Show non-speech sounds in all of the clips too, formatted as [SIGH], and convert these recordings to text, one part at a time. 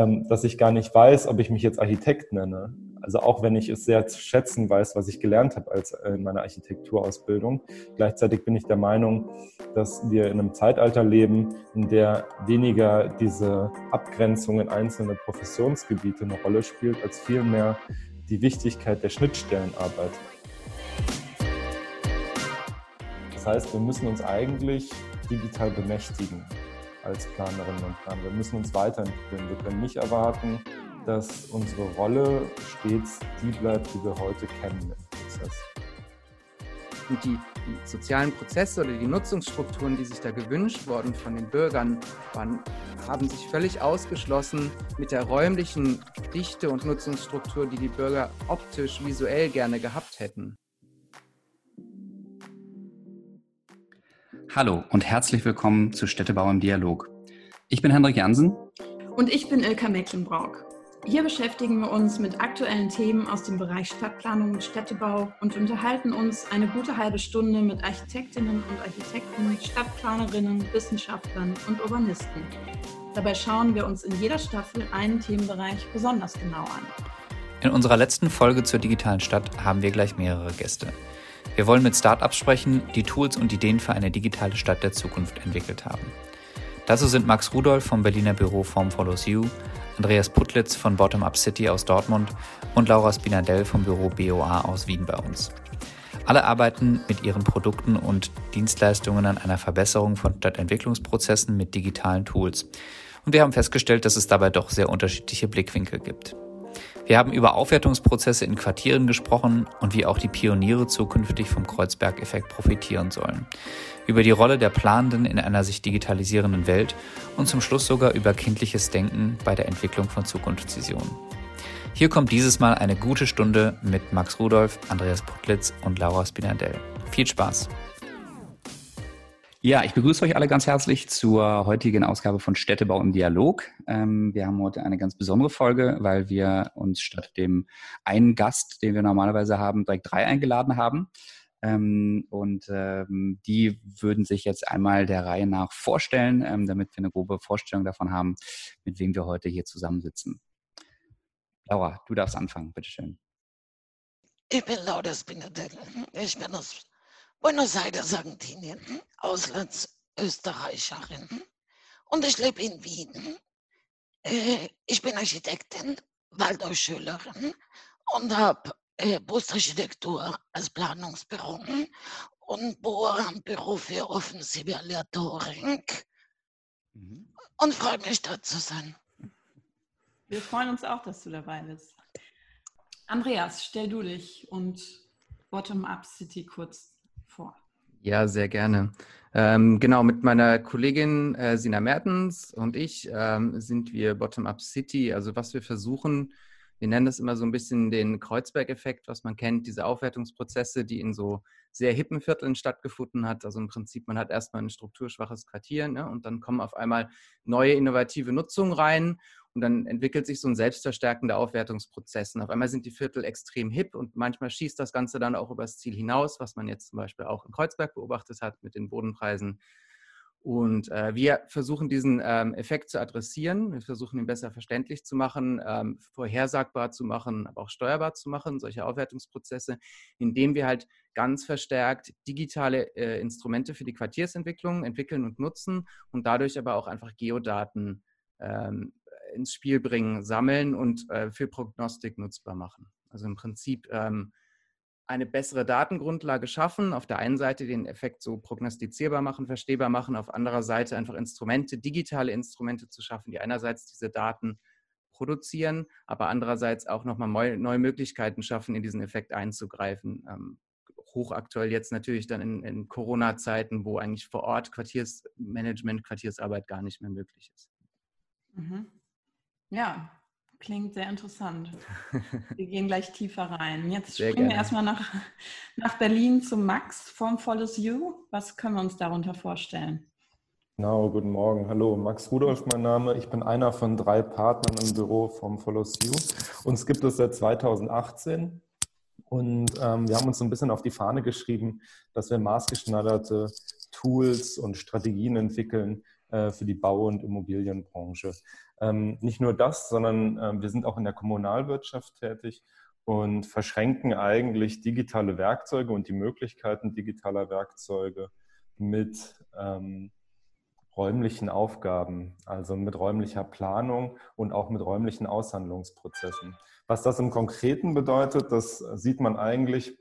ähm, dass ich gar nicht weiß, ob ich mich jetzt Architekt nenne. Also auch wenn ich es sehr zu schätzen weiß, was ich gelernt habe als äh, in meiner Architekturausbildung. Gleichzeitig bin ich der Meinung, dass wir in einem Zeitalter leben, in der weniger diese Abgrenzung in einzelne Professionsgebiete eine Rolle spielt, als vielmehr die Wichtigkeit der Schnittstellenarbeit. Das heißt, wir müssen uns eigentlich digital bemächtigen als Planerinnen und Planer. Wir müssen uns weiterentwickeln. Wir können nicht erwarten, dass unsere Rolle stets die bleibt, die wir heute kennen im Prozess. Und die, die, sozialen Prozesse oder die Nutzungsstrukturen, die sich da gewünscht wurden von den Bürgern, waren, haben sich völlig ausgeschlossen mit der räumlichen Dichte und Nutzungsstruktur, die die Bürger optisch, visuell gerne gehabt hätten. Hallo und herzlich willkommen zu Städtebau im Dialog. Ich bin Hendrik Jansen. Und ich bin Ilka Mecklenbrauck. Hier beschäftigen wir uns mit aktuellen Themen aus dem Bereich Stadtplanung und Städtebau und unterhalten uns eine gute halbe Stunde mit Architektinnen und Architekten, Stadtplanerinnen, Wissenschaftlern und Urbanisten. Dabei schauen wir uns in jeder Staffel einen Themenbereich besonders genau an. In unserer letzten Folge zur digitalen Stadt haben wir gleich mehrere Gäste. Wir wollen mit Startups sprechen, die Tools und Ideen für eine digitale Stadt der Zukunft entwickelt haben. Dazu sind Max Rudolf vom Berliner Büro Form Follows You, Andreas Putlitz von Bottom Up City aus Dortmund und Laura Spinadell vom Büro BOA aus Wien bei uns. Alle arbeiten mit ihren Produkten und Dienstleistungen an einer Verbesserung von Stadtentwicklungsprozessen mit digitalen Tools. Und wir haben festgestellt, dass es dabei doch sehr unterschiedliche Blickwinkel gibt. Wir haben über Aufwertungsprozesse in Quartieren gesprochen und wie auch die Pioniere zukünftig vom Kreuzberg-Effekt profitieren sollen. Über die Rolle der Planenden in einer sich digitalisierenden Welt und zum Schluss sogar über kindliches Denken bei der Entwicklung von Zukunftsvisionen. Hier kommt dieses Mal eine gute Stunde mit Max Rudolf, Andreas Putlitz und Laura Spinadell. Viel Spaß! Ja, ich begrüße euch alle ganz herzlich zur heutigen Ausgabe von Städtebau im Dialog. Ähm, wir haben heute eine ganz besondere Folge, weil wir uns statt dem einen Gast, den wir normalerweise haben, direkt drei eingeladen haben. Ähm, und ähm, die würden sich jetzt einmal der Reihe nach vorstellen, damit wir eine grobe Vorstellung davon haben, mit wem wir heute hier zusammensitzen. Laura, du darfst anfangen, bitteschön. Ich bin Laura Spinadell. Ich bin aus Buenos Aires, Argentinien, Auslandsösterreicherin und ich lebe in Wien. Äh, ich bin Architektin, Waldorfschülerin und habe äh, Busarchitektur als Planungsbüro und Büro für offensive Aleatorik mhm. und freue mich, da zu sein. Wir freuen uns auch, dass du dabei bist. Andreas, stell du dich und Bottom-up City kurz vor. Ja, sehr gerne. Ähm, genau, mit meiner Kollegin äh, Sina Mertens und ich ähm, sind wir Bottom-up City. Also was wir versuchen, wir nennen das immer so ein bisschen den Kreuzberg-Effekt, was man kennt, diese Aufwertungsprozesse, die in so sehr hippen Vierteln stattgefunden hat. Also im Prinzip, man hat erstmal ein strukturschwaches Quartier ne, und dann kommen auf einmal neue innovative Nutzungen rein und dann entwickelt sich so ein selbstverstärkender Aufwertungsprozess. Und auf einmal sind die Viertel extrem hip und manchmal schießt das Ganze dann auch übers Ziel hinaus, was man jetzt zum Beispiel auch in Kreuzberg beobachtet hat mit den Bodenpreisen. Und äh, wir versuchen diesen ähm, Effekt zu adressieren. Wir versuchen ihn besser verständlich zu machen, ähm, vorhersagbar zu machen, aber auch steuerbar zu machen, solche Aufwertungsprozesse, indem wir halt ganz verstärkt digitale äh, Instrumente für die Quartiersentwicklung entwickeln und nutzen und dadurch aber auch einfach Geodaten ähm, ins Spiel bringen, sammeln und äh, für Prognostik nutzbar machen. Also im Prinzip ähm, eine bessere Datengrundlage schaffen, auf der einen Seite den Effekt so prognostizierbar machen, verstehbar machen, auf anderer Seite einfach Instrumente, digitale Instrumente zu schaffen, die einerseits diese Daten produzieren, aber andererseits auch nochmal neue Möglichkeiten schaffen, in diesen Effekt einzugreifen. Ähm, hochaktuell jetzt natürlich dann in, in Corona-Zeiten, wo eigentlich vor Ort Quartiersmanagement, Quartiersarbeit gar nicht mehr möglich ist. Mhm. Ja, klingt sehr interessant. [LAUGHS] Wir gehen gleich tiefer rein. Jetzt sehr springen gerne. wir erstmal nach, nach Berlin zu Max vom Follows You. Was können wir uns darunter vorstellen? Genau, guten Morgen. Hallo, Max Rudolf mein Name. Ich bin einer von drei Partnern im Büro vom Follows You. Uns gibt es seit 2018 und ähm, wir haben uns so ein bisschen auf die Fahne geschrieben, dass wir maßgeschneiderte Tools und Strategien entwickeln, äh, für die Bau- und Immobilienbranche. Ähm, nicht nur das, sondern äh, wir sind auch in der Kommunalwirtschaft tätig und verschränken eigentlich digitale Werkzeuge und die Möglichkeiten digitaler Werkzeuge mit ähm, räumlichen Aufgaben, also mit räumlicher Planung und auch mit räumlichen Aushandlungsprozessen. Was das im Konkreten bedeutet, das sieht man eigentlich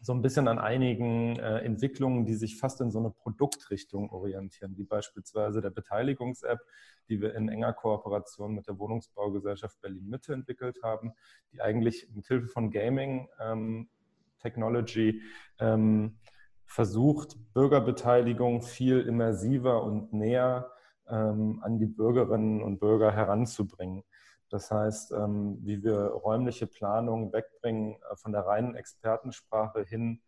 so ein bisschen an einigen äh, Entwicklungen, die sich fast in so eine Produktrichtung orientieren, wie beispielsweise der Beteiligungs-App, die wir in enger Kooperation mit der Wohnungsbaugesellschaft Berlin Mitte entwickelt haben, die eigentlich mit Hilfe von Gaming ähm, Technology ähm, versucht, Bürgerbeteiligung viel immersiver und näher ähm, an die Bürgerinnen und Bürger heranzubringen. Das heißt, ähm, wie wir räumliche Planung wegbringen äh, von der reinen Expertensprache hin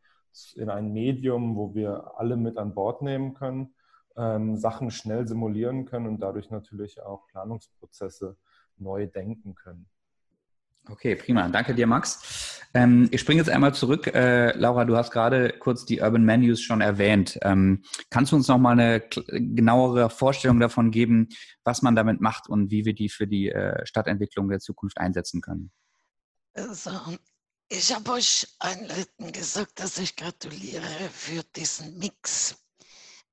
in ein Medium, wo wir alle mit an Bord nehmen können, ähm, Sachen schnell simulieren können und dadurch natürlich auch Planungsprozesse neu denken können. Okay, prima. Danke dir, Max. Ähm, ich springe jetzt einmal zurück. Äh, Laura, du hast gerade kurz die Urban Menus schon erwähnt. Ähm, kannst du uns noch mal eine genauere Vorstellung davon geben, was man damit macht und wie wir die für die äh, Stadtentwicklung der Zukunft einsetzen können? Also, ich habe euch einleitend gesagt, dass ich gratuliere für diesen Mix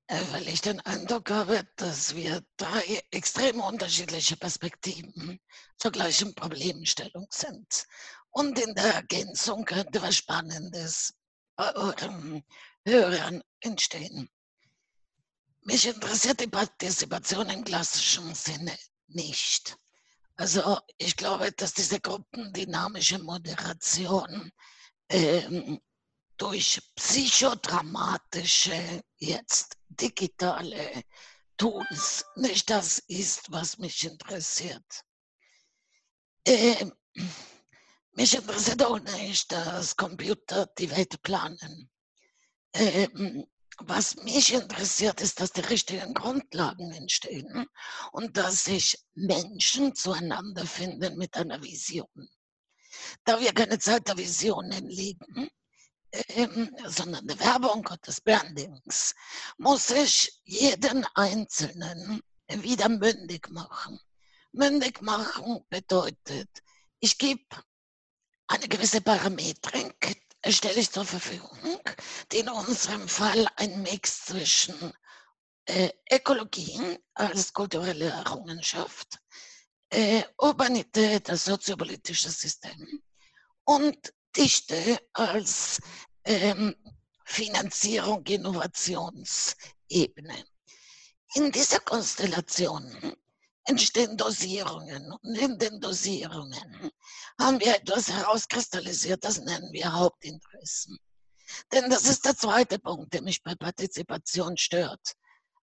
weil ich den Eindruck habe, dass wir drei extrem unterschiedliche Perspektiven zur gleichen Problemstellung sind. Und in der Ergänzung könnte was Spannendes bei euren Hörern entstehen. Mich interessiert die Partizipation im klassischen Sinne nicht. Also ich glaube, dass diese gruppendynamische Moderation ähm, durch psychodramatische, jetzt digitale Tools nicht das ist, was mich interessiert. Äh, mich interessiert auch nicht, dass Computer die Welt planen. Äh, was mich interessiert, ist, dass die richtigen Grundlagen entstehen und dass sich Menschen zueinander finden mit einer Vision. Da wir keine Zeit der Visionen leben, sondern der Werbung des Brandings, muss ich jeden Einzelnen wieder mündig machen. Mündig machen bedeutet, ich gebe eine gewisse Parametrik, stelle ich zur Verfügung, die in unserem Fall ein Mix zwischen äh, Ökologie als kulturelle Errungenschaft, äh, Urbanität als soziopolitisches System und Dichte als ähm, Finanzierung, Innovationsebene. In dieser Konstellation entstehen Dosierungen und in den Dosierungen haben wir etwas herauskristallisiert, das nennen wir Hauptinteressen. Denn das ist der zweite Punkt, der mich bei Partizipation stört.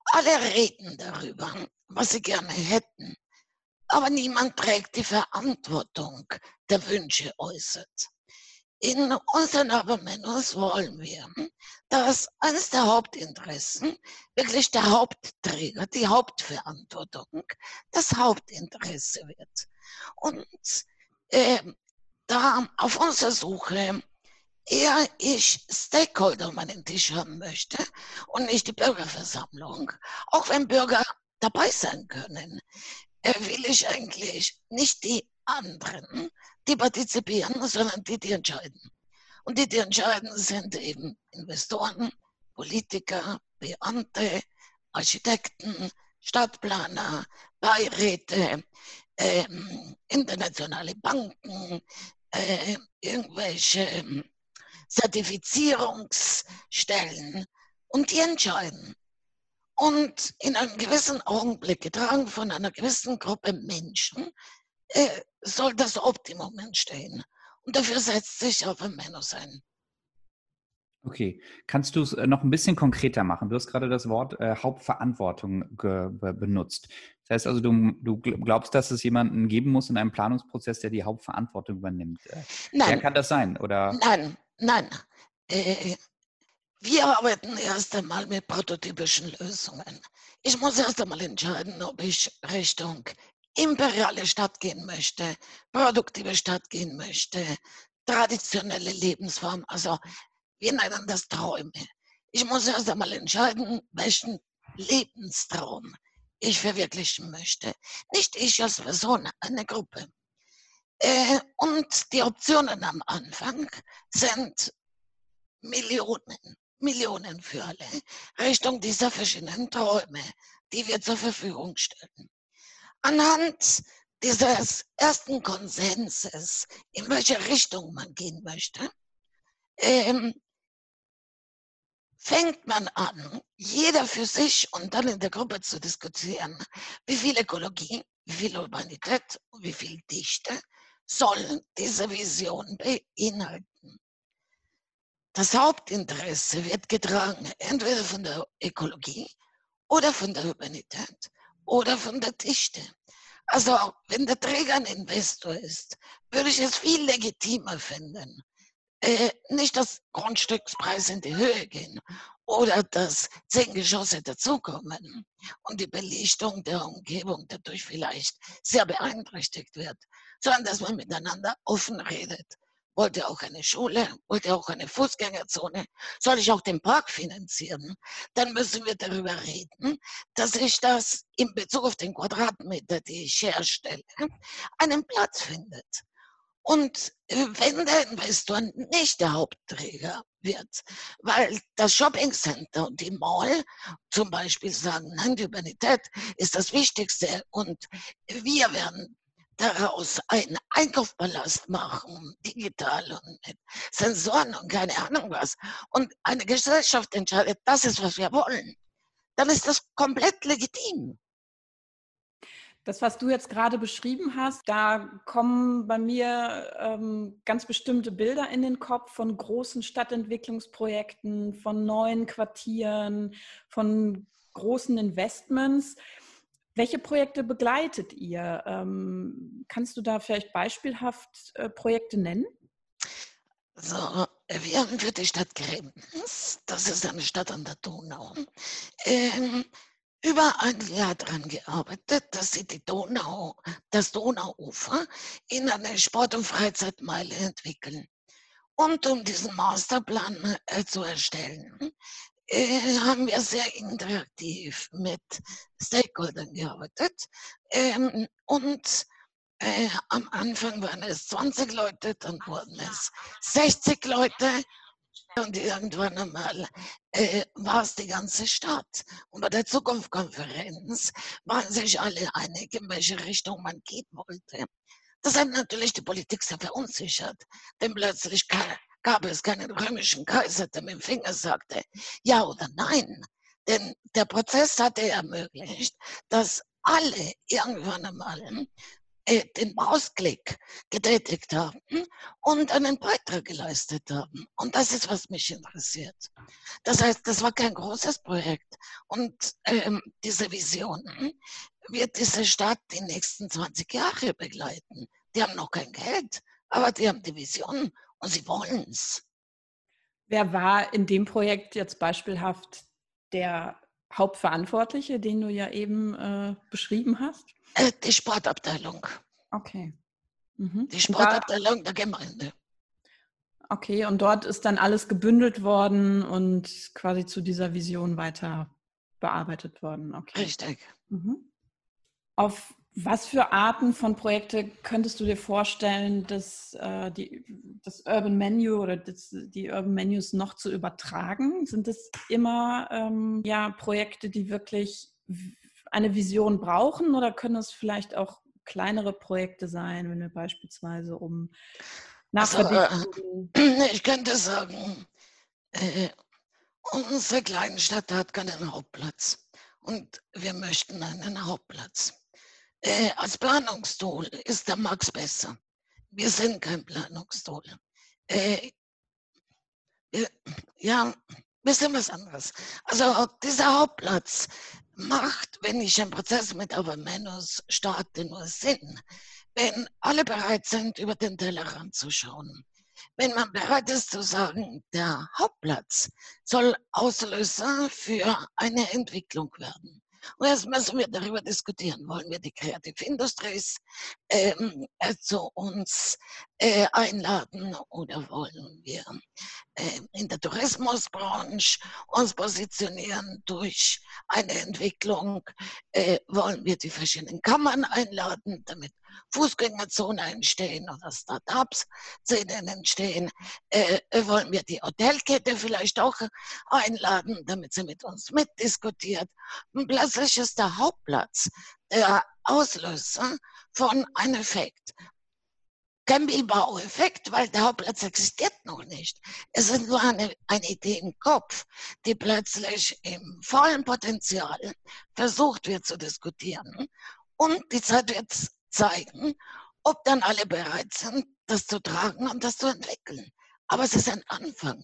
Alle reden darüber, was sie gerne hätten, aber niemand trägt die Verantwortung der Wünsche äußert. In unseren Arbeitmenus wollen wir, dass eines der Hauptinteressen wirklich der Hauptträger, die Hauptverantwortung, das Hauptinteresse wird. Und äh, da auf unserer Suche eher ich Stakeholder um meinen Tisch haben möchte und nicht die Bürgerversammlung, auch wenn Bürger dabei sein können, äh, will ich eigentlich nicht die anderen die partizipieren, sondern die, die entscheiden. Und die, die entscheiden, sind eben Investoren, Politiker, Beamte, Architekten, Stadtplaner, Beiräte, äh, internationale Banken, äh, irgendwelche ähm, Zertifizierungsstellen. Und die entscheiden. Und in einem gewissen Augenblick, getragen von einer gewissen Gruppe Menschen, äh, soll das Optimum entstehen. Und dafür setzt sich auf ein Menus ein. Okay, kannst du es äh, noch ein bisschen konkreter machen? Du hast gerade das Wort äh, Hauptverantwortung benutzt. Das heißt also, du, du, glaubst, dass es jemanden geben muss in einem Planungsprozess, der die Hauptverantwortung übernimmt. Äh, nein. Wer kann das sein? Oder? Nein, nein. Äh, wir arbeiten erst einmal mit prototypischen Lösungen. Ich muss erst einmal entscheiden, ob ich Richtung imperiale Stadt gehen möchte, produktive Stadt gehen möchte, traditionelle Lebensform, also wir nennen das Träume. Ich muss erst einmal entscheiden, welchen Lebenstraum ich verwirklichen möchte. Nicht ich als Person, eine Gruppe. Äh, und die Optionen am Anfang sind Millionen, Millionen für alle, Richtung dieser verschiedenen Träume, die wir zur Verfügung stellen. Anhand dieses ersten Konsenses, in welche Richtung man gehen möchte, ähm, fängt man an, jeder für sich und dann in der Gruppe zu diskutieren, wie viel Ökologie, wie viel Urbanität und wie viel Dichte soll diese Vision beinhalten. Das Hauptinteresse wird getragen entweder von der Ökologie oder von der Urbanität oder von der Dichte. Also wenn der Träger ein Investor ist, würde ich es viel legitimer finden, äh, nicht, dass Grundstückspreise in die Höhe gehen oder dass zehn Geschosse dazukommen und die Belichtung der Umgebung dadurch vielleicht sehr beeinträchtigt wird, sondern dass man miteinander offen redet. Wollt ihr auch eine Schule? Wollt ihr auch eine Fußgängerzone? Soll ich auch den Park finanzieren? Dann müssen wir darüber reden, dass ich das in Bezug auf den Quadratmeter, die ich herstelle, einen Platz findet. Und äh, wenn der Investor nicht der Hauptträger wird, weil das Shoppingcenter und die Mall zum Beispiel sagen, nein, die Urbanität ist das Wichtigste und wir werden daraus einen Einkaufspalast machen, digital und mit Sensoren und keine Ahnung was, und eine Gesellschaft entscheidet, das ist, was wir wollen, dann ist das komplett legitim. Das, was du jetzt gerade beschrieben hast, da kommen bei mir ähm, ganz bestimmte Bilder in den Kopf von großen Stadtentwicklungsprojekten, von neuen Quartieren, von großen Investments. Welche Projekte begleitet ihr? Ähm, kannst du da vielleicht beispielhaft äh, Projekte nennen? So, wir haben für die Stadt Krems, das ist eine Stadt an der Donau, ähm, über ein Jahr daran gearbeitet, dass sie die Donau, das Donauufer in eine Sport- und Freizeitmeile entwickeln. Und um diesen Masterplan äh, zu erstellen, äh, haben wir sehr interaktiv mit Stakeholdern gearbeitet. Ähm, und äh, am Anfang waren es 20 Leute, dann wurden es 60 Leute und irgendwann einmal äh, war es die ganze Stadt. Und bei der Zukunftskonferenz waren sich alle einig, in welche Richtung man gehen wollte. Das hat natürlich die Politik sehr verunsichert, denn plötzlich gab es keinen römischen Kaiser, der mit dem Finger sagte, ja oder nein. Denn der Prozess hatte ermöglicht, dass alle irgendwann einmal äh, den Mausklick getätigt haben und einen Beitrag geleistet haben. Und das ist, was mich interessiert. Das heißt, das war kein großes Projekt. Und ähm, diese Vision wird diese Stadt die nächsten 20 Jahre begleiten. Die haben noch kein Geld, aber die haben die Vision und sie wollen es. Wer war in dem Projekt jetzt beispielhaft der Hauptverantwortliche, den du ja eben äh, beschrieben hast? Äh, die Sportabteilung. Okay. Mhm. Die Sportabteilung der Gemeinde. Okay, und dort ist dann alles gebündelt worden und quasi zu dieser Vision weiter bearbeitet worden. Okay. Richtig. Mhm. Auf was für Arten von Projekte könntest du dir vorstellen, dass äh, die, das Urban Menu oder das, die Urban Menus noch zu übertragen? Sind es immer ähm, ja, Projekte, die wirklich eine Vision brauchen oder können es vielleicht auch kleinere Projekte sein, wenn wir beispielsweise um Nachverdichtung... Also, äh, [CLEARS THROAT] ich könnte sagen, äh, unsere kleine Stadt hat keinen Hauptplatz und wir möchten einen Hauptplatz. Äh, als Planungstool ist der Max besser. Wir sind kein Planungstool. Äh, wir, ja, wir sind was anderes. Also dieser Hauptplatz macht, wenn ich einen Prozess mit Menus starte, nur Sinn, wenn alle bereit sind, über den Tellerrand zu schauen. Wenn man bereit ist zu sagen, der Hauptplatz soll Auslöser für eine Entwicklung werden Und jetzt müssen wir darüber diskutieren, wollen wir die Creative Industries ähm, äh, zu uns äh, einladen oder wollen wir äh, in der Tourismusbranche uns positionieren durch eine Entwicklung, äh, wollen wir die verschiedenen Kammern einladen, damit Fußgängerzonen entstehen oder Start-ups-Szenen entstehen, äh, wollen wir die Hotelkette vielleicht auch einladen, damit sie mit uns mitdiskutiert. Und plötzlich ist der Hauptplatz der Auslöser von einem Effekt. Kein Bilbao-Effekt, weil der Hauptplatz existiert noch nicht. Es ist nur eine, eine Idee im Kopf, die plötzlich im vollen Potenzial versucht wird zu diskutieren. Und die Zeit wird zeigen, ob dann alle bereit sind, das zu tragen und das zu entwickeln. Aber es ist ein Anfang.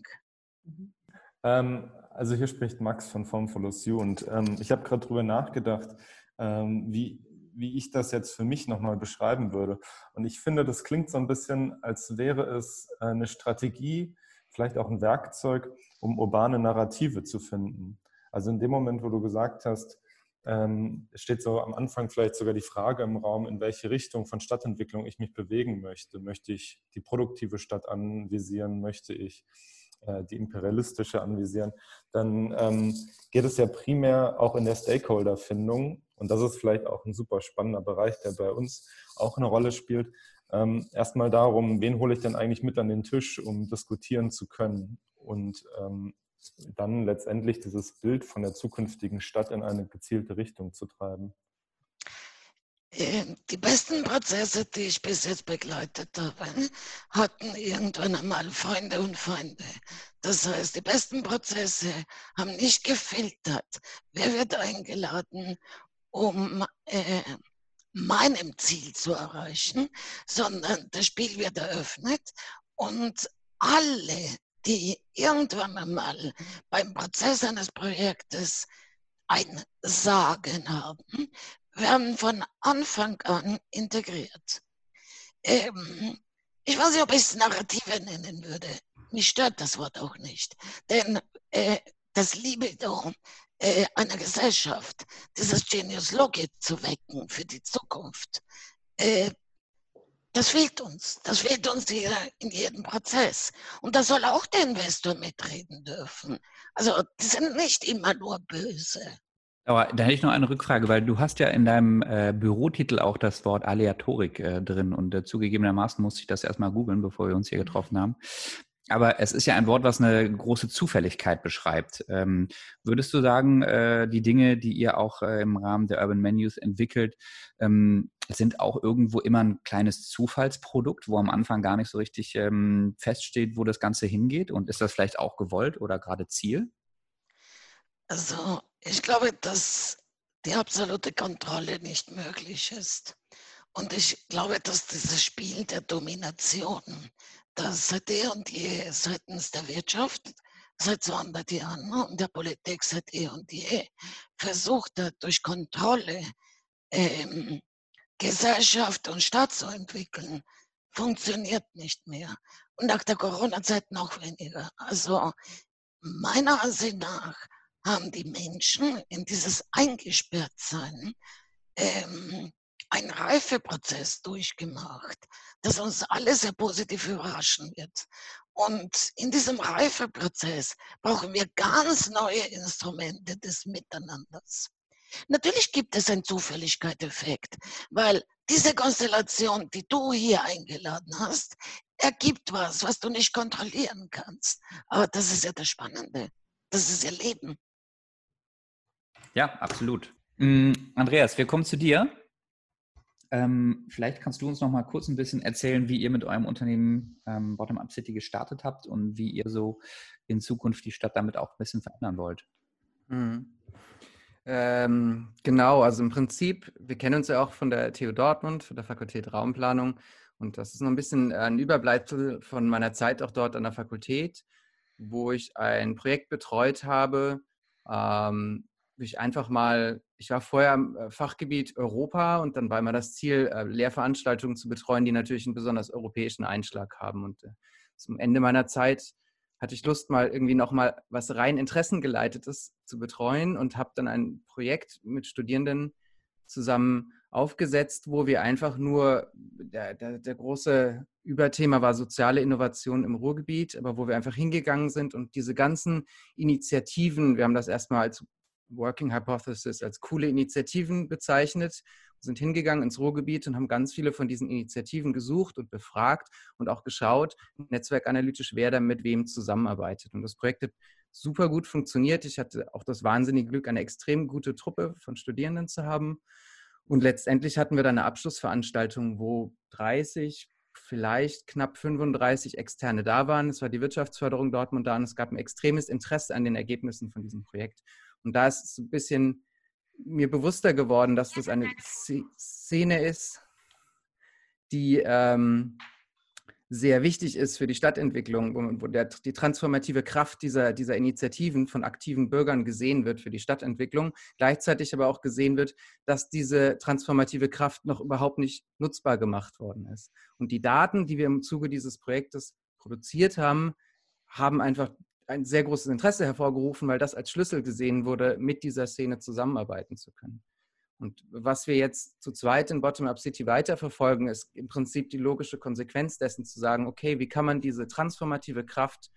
Ähm, also hier spricht Max von Form Follows You und ähm, ich habe gerade darüber nachgedacht, ähm, wie, wie ich das jetzt für mich nochmal beschreiben würde. Und ich finde, das klingt so ein bisschen, als wäre es eine Strategie, vielleicht auch ein Werkzeug, um urbane Narrative zu finden. Also in dem Moment, wo du gesagt hast, ähm, steht so am Anfang vielleicht sogar die Frage im Raum, in welche Richtung von Stadtentwicklung ich mich bewegen möchte. Möchte ich die produktive Stadt anvisieren? Möchte ich äh, die imperialistische anvisieren? Dann ähm, geht es ja primär auch in der Stakeholder-Findung. Und das ist vielleicht auch ein super spannender Bereich, der bei uns auch eine Rolle spielt. Ähm, erstmal darum, wen hole ich denn eigentlich mit an den Tisch, um diskutieren zu können? Und ähm, dann letztendlich dieses Bild von der zukünftigen Stadt in eine gezielte Richtung zu treiben? Ähm, die besten Prozesse, die ich bis jetzt begleitet habe, hatten irgendwann einmal Freunde und Feinde. Das heißt, die besten Prozesse haben nicht gefiltert, wer wird eingeladen, um äh, meinem Ziel zu erreichen, sondern das Spiel wird eröffnet und alle die irgendwann einmal beim Prozess eines Projektes ein Sagen haben, werden von Anfang an integriert. Ähm, ich weiß nicht, ob ich es Narrative nennen würde. Mich stört das Wort auch nicht. Denn äh, das Libido äh, einer Gesellschaft, dieses Genius Logi zu wecken für die Zukunft, äh, das fehlt uns. Das fehlt uns hier in jedem Prozess. Und da soll auch der Investor mitreden dürfen. Also die sind nicht immer nur böse. Aber da hätte ich noch eine Rückfrage, weil du hast ja in deinem äh, Bürotitel auch das Wort Aleatorik äh, drin und äh, zugegebenermaßen musste ich das erstmal googeln, bevor wir uns hier getroffen haben. Aber es ist ja ein Wort, was eine große Zufälligkeit beschreibt. Ähm, würdest du sagen, äh, die Dinge, die ihr auch äh, im Rahmen der Urban Menus entwickelt, ähm, sind auch irgendwo immer ein kleines Zufallsprodukt, wo am Anfang gar nicht so richtig ähm, feststeht, wo das Ganze hingeht? Und ist das vielleicht auch gewollt oder gerade Ziel? Also ich glaube, dass die absolute Kontrolle nicht möglich ist. Und ich glaube, dass dieses Spiel der Domination dass seit eh und je seitens der Wirtschaft, seit 200 Jahren und der Politik seit eh und je versucht hat, durch Kontrolle ähm, Gesellschaft und Staat zu entwickeln, funktioniert nicht mehr. Und nach der Corona-Zeit noch weniger. Also meiner Ansicht nach haben die Menschen in dieses Eingesperrtsein ähm, einen Reifeprozess durchgemacht, das uns alle sehr positiv überraschen wird. Und in diesem Reifeprozess brauchen wir ganz neue Instrumente des Miteinanders. Natürlich gibt es einen Zufälligkeitseffekt, weil diese Konstellation, die du hier eingeladen hast, ergibt was, was du nicht kontrollieren kannst. Aber das ist ja das Spannende. Das ist ja Leben. Ja, absolut. Mhm, Andreas, wir kommen zu dir. Ähm, vielleicht kannst du uns noch mal kurz ein bisschen erzählen, wie ihr mit eurem Unternehmen ähm, Bottom Up City gestartet habt und wie ihr so in Zukunft die Stadt damit auch ein bisschen verändern wollt. Mhm. Ähm, genau, also im Prinzip, wir kennen uns ja auch von der TU Dortmund, von der Fakultät Raumplanung. Und das ist noch ein bisschen ein Überbleibsel von meiner Zeit auch dort an der Fakultät, wo ich ein Projekt betreut habe, ähm, ich einfach mal, ich war vorher im äh, Fachgebiet Europa und dann war immer das Ziel, äh, Lehrveranstaltungen zu betreuen, die natürlich einen besonders europäischen Einschlag haben. Und äh, zum Ende meiner Zeit hatte ich Lust, mal irgendwie nochmal was rein interessengeleitetes zu betreuen und habe dann ein Projekt mit Studierenden zusammen aufgesetzt, wo wir einfach nur, der, der, der, große Überthema war soziale Innovation im Ruhrgebiet, aber wo wir einfach hingegangen sind und diese ganzen Initiativen, wir haben das erstmal als Working Hypothesis, als coole Initiativen bezeichnet, sind hingegangen ins Ruhrgebiet und haben ganz viele von diesen Initiativen gesucht und befragt und auch geschaut, netzwerkanalytisch, wer da mit wem zusammenarbeitet. Und das Projekt hat super gut funktioniert. Ich hatte auch das wahnsinnige Glück, eine extrem gute Truppe von Studierenden zu haben und letztendlich hatten wir dann eine Abschlussveranstaltung, wo 30, vielleicht knapp 35 Externe da waren. Es war die Wirtschaftsförderung Dortmund da und es gab ein extremes Interesse an den Ergebnissen von diesem Projekt. Und da ist es ein bisschen mir bewusster geworden, dass das eine Szene ist, die ähm, sehr wichtig ist für die Stadtentwicklung, wo, wo der, die transformative Kraft dieser, dieser Initiativen von aktiven Bürgern gesehen wird für die Stadtentwicklung, gleichzeitig aber auch gesehen wird, dass diese transformative Kraft noch überhaupt nicht nutzbar gemacht worden ist. Und die Daten, die wir im Zuge dieses Projektes produziert haben, haben einfach ein sehr großes Interesse hervorgerufen, weil das als Schlüssel gesehen wurde, mit dieser Szene zusammenarbeiten zu können. Und was wir jetzt zu zweit in Bottom-up City weiterverfolgen, ist im Prinzip die logische Konsequenz dessen zu sagen, okay, wie kann man diese transformative Kraft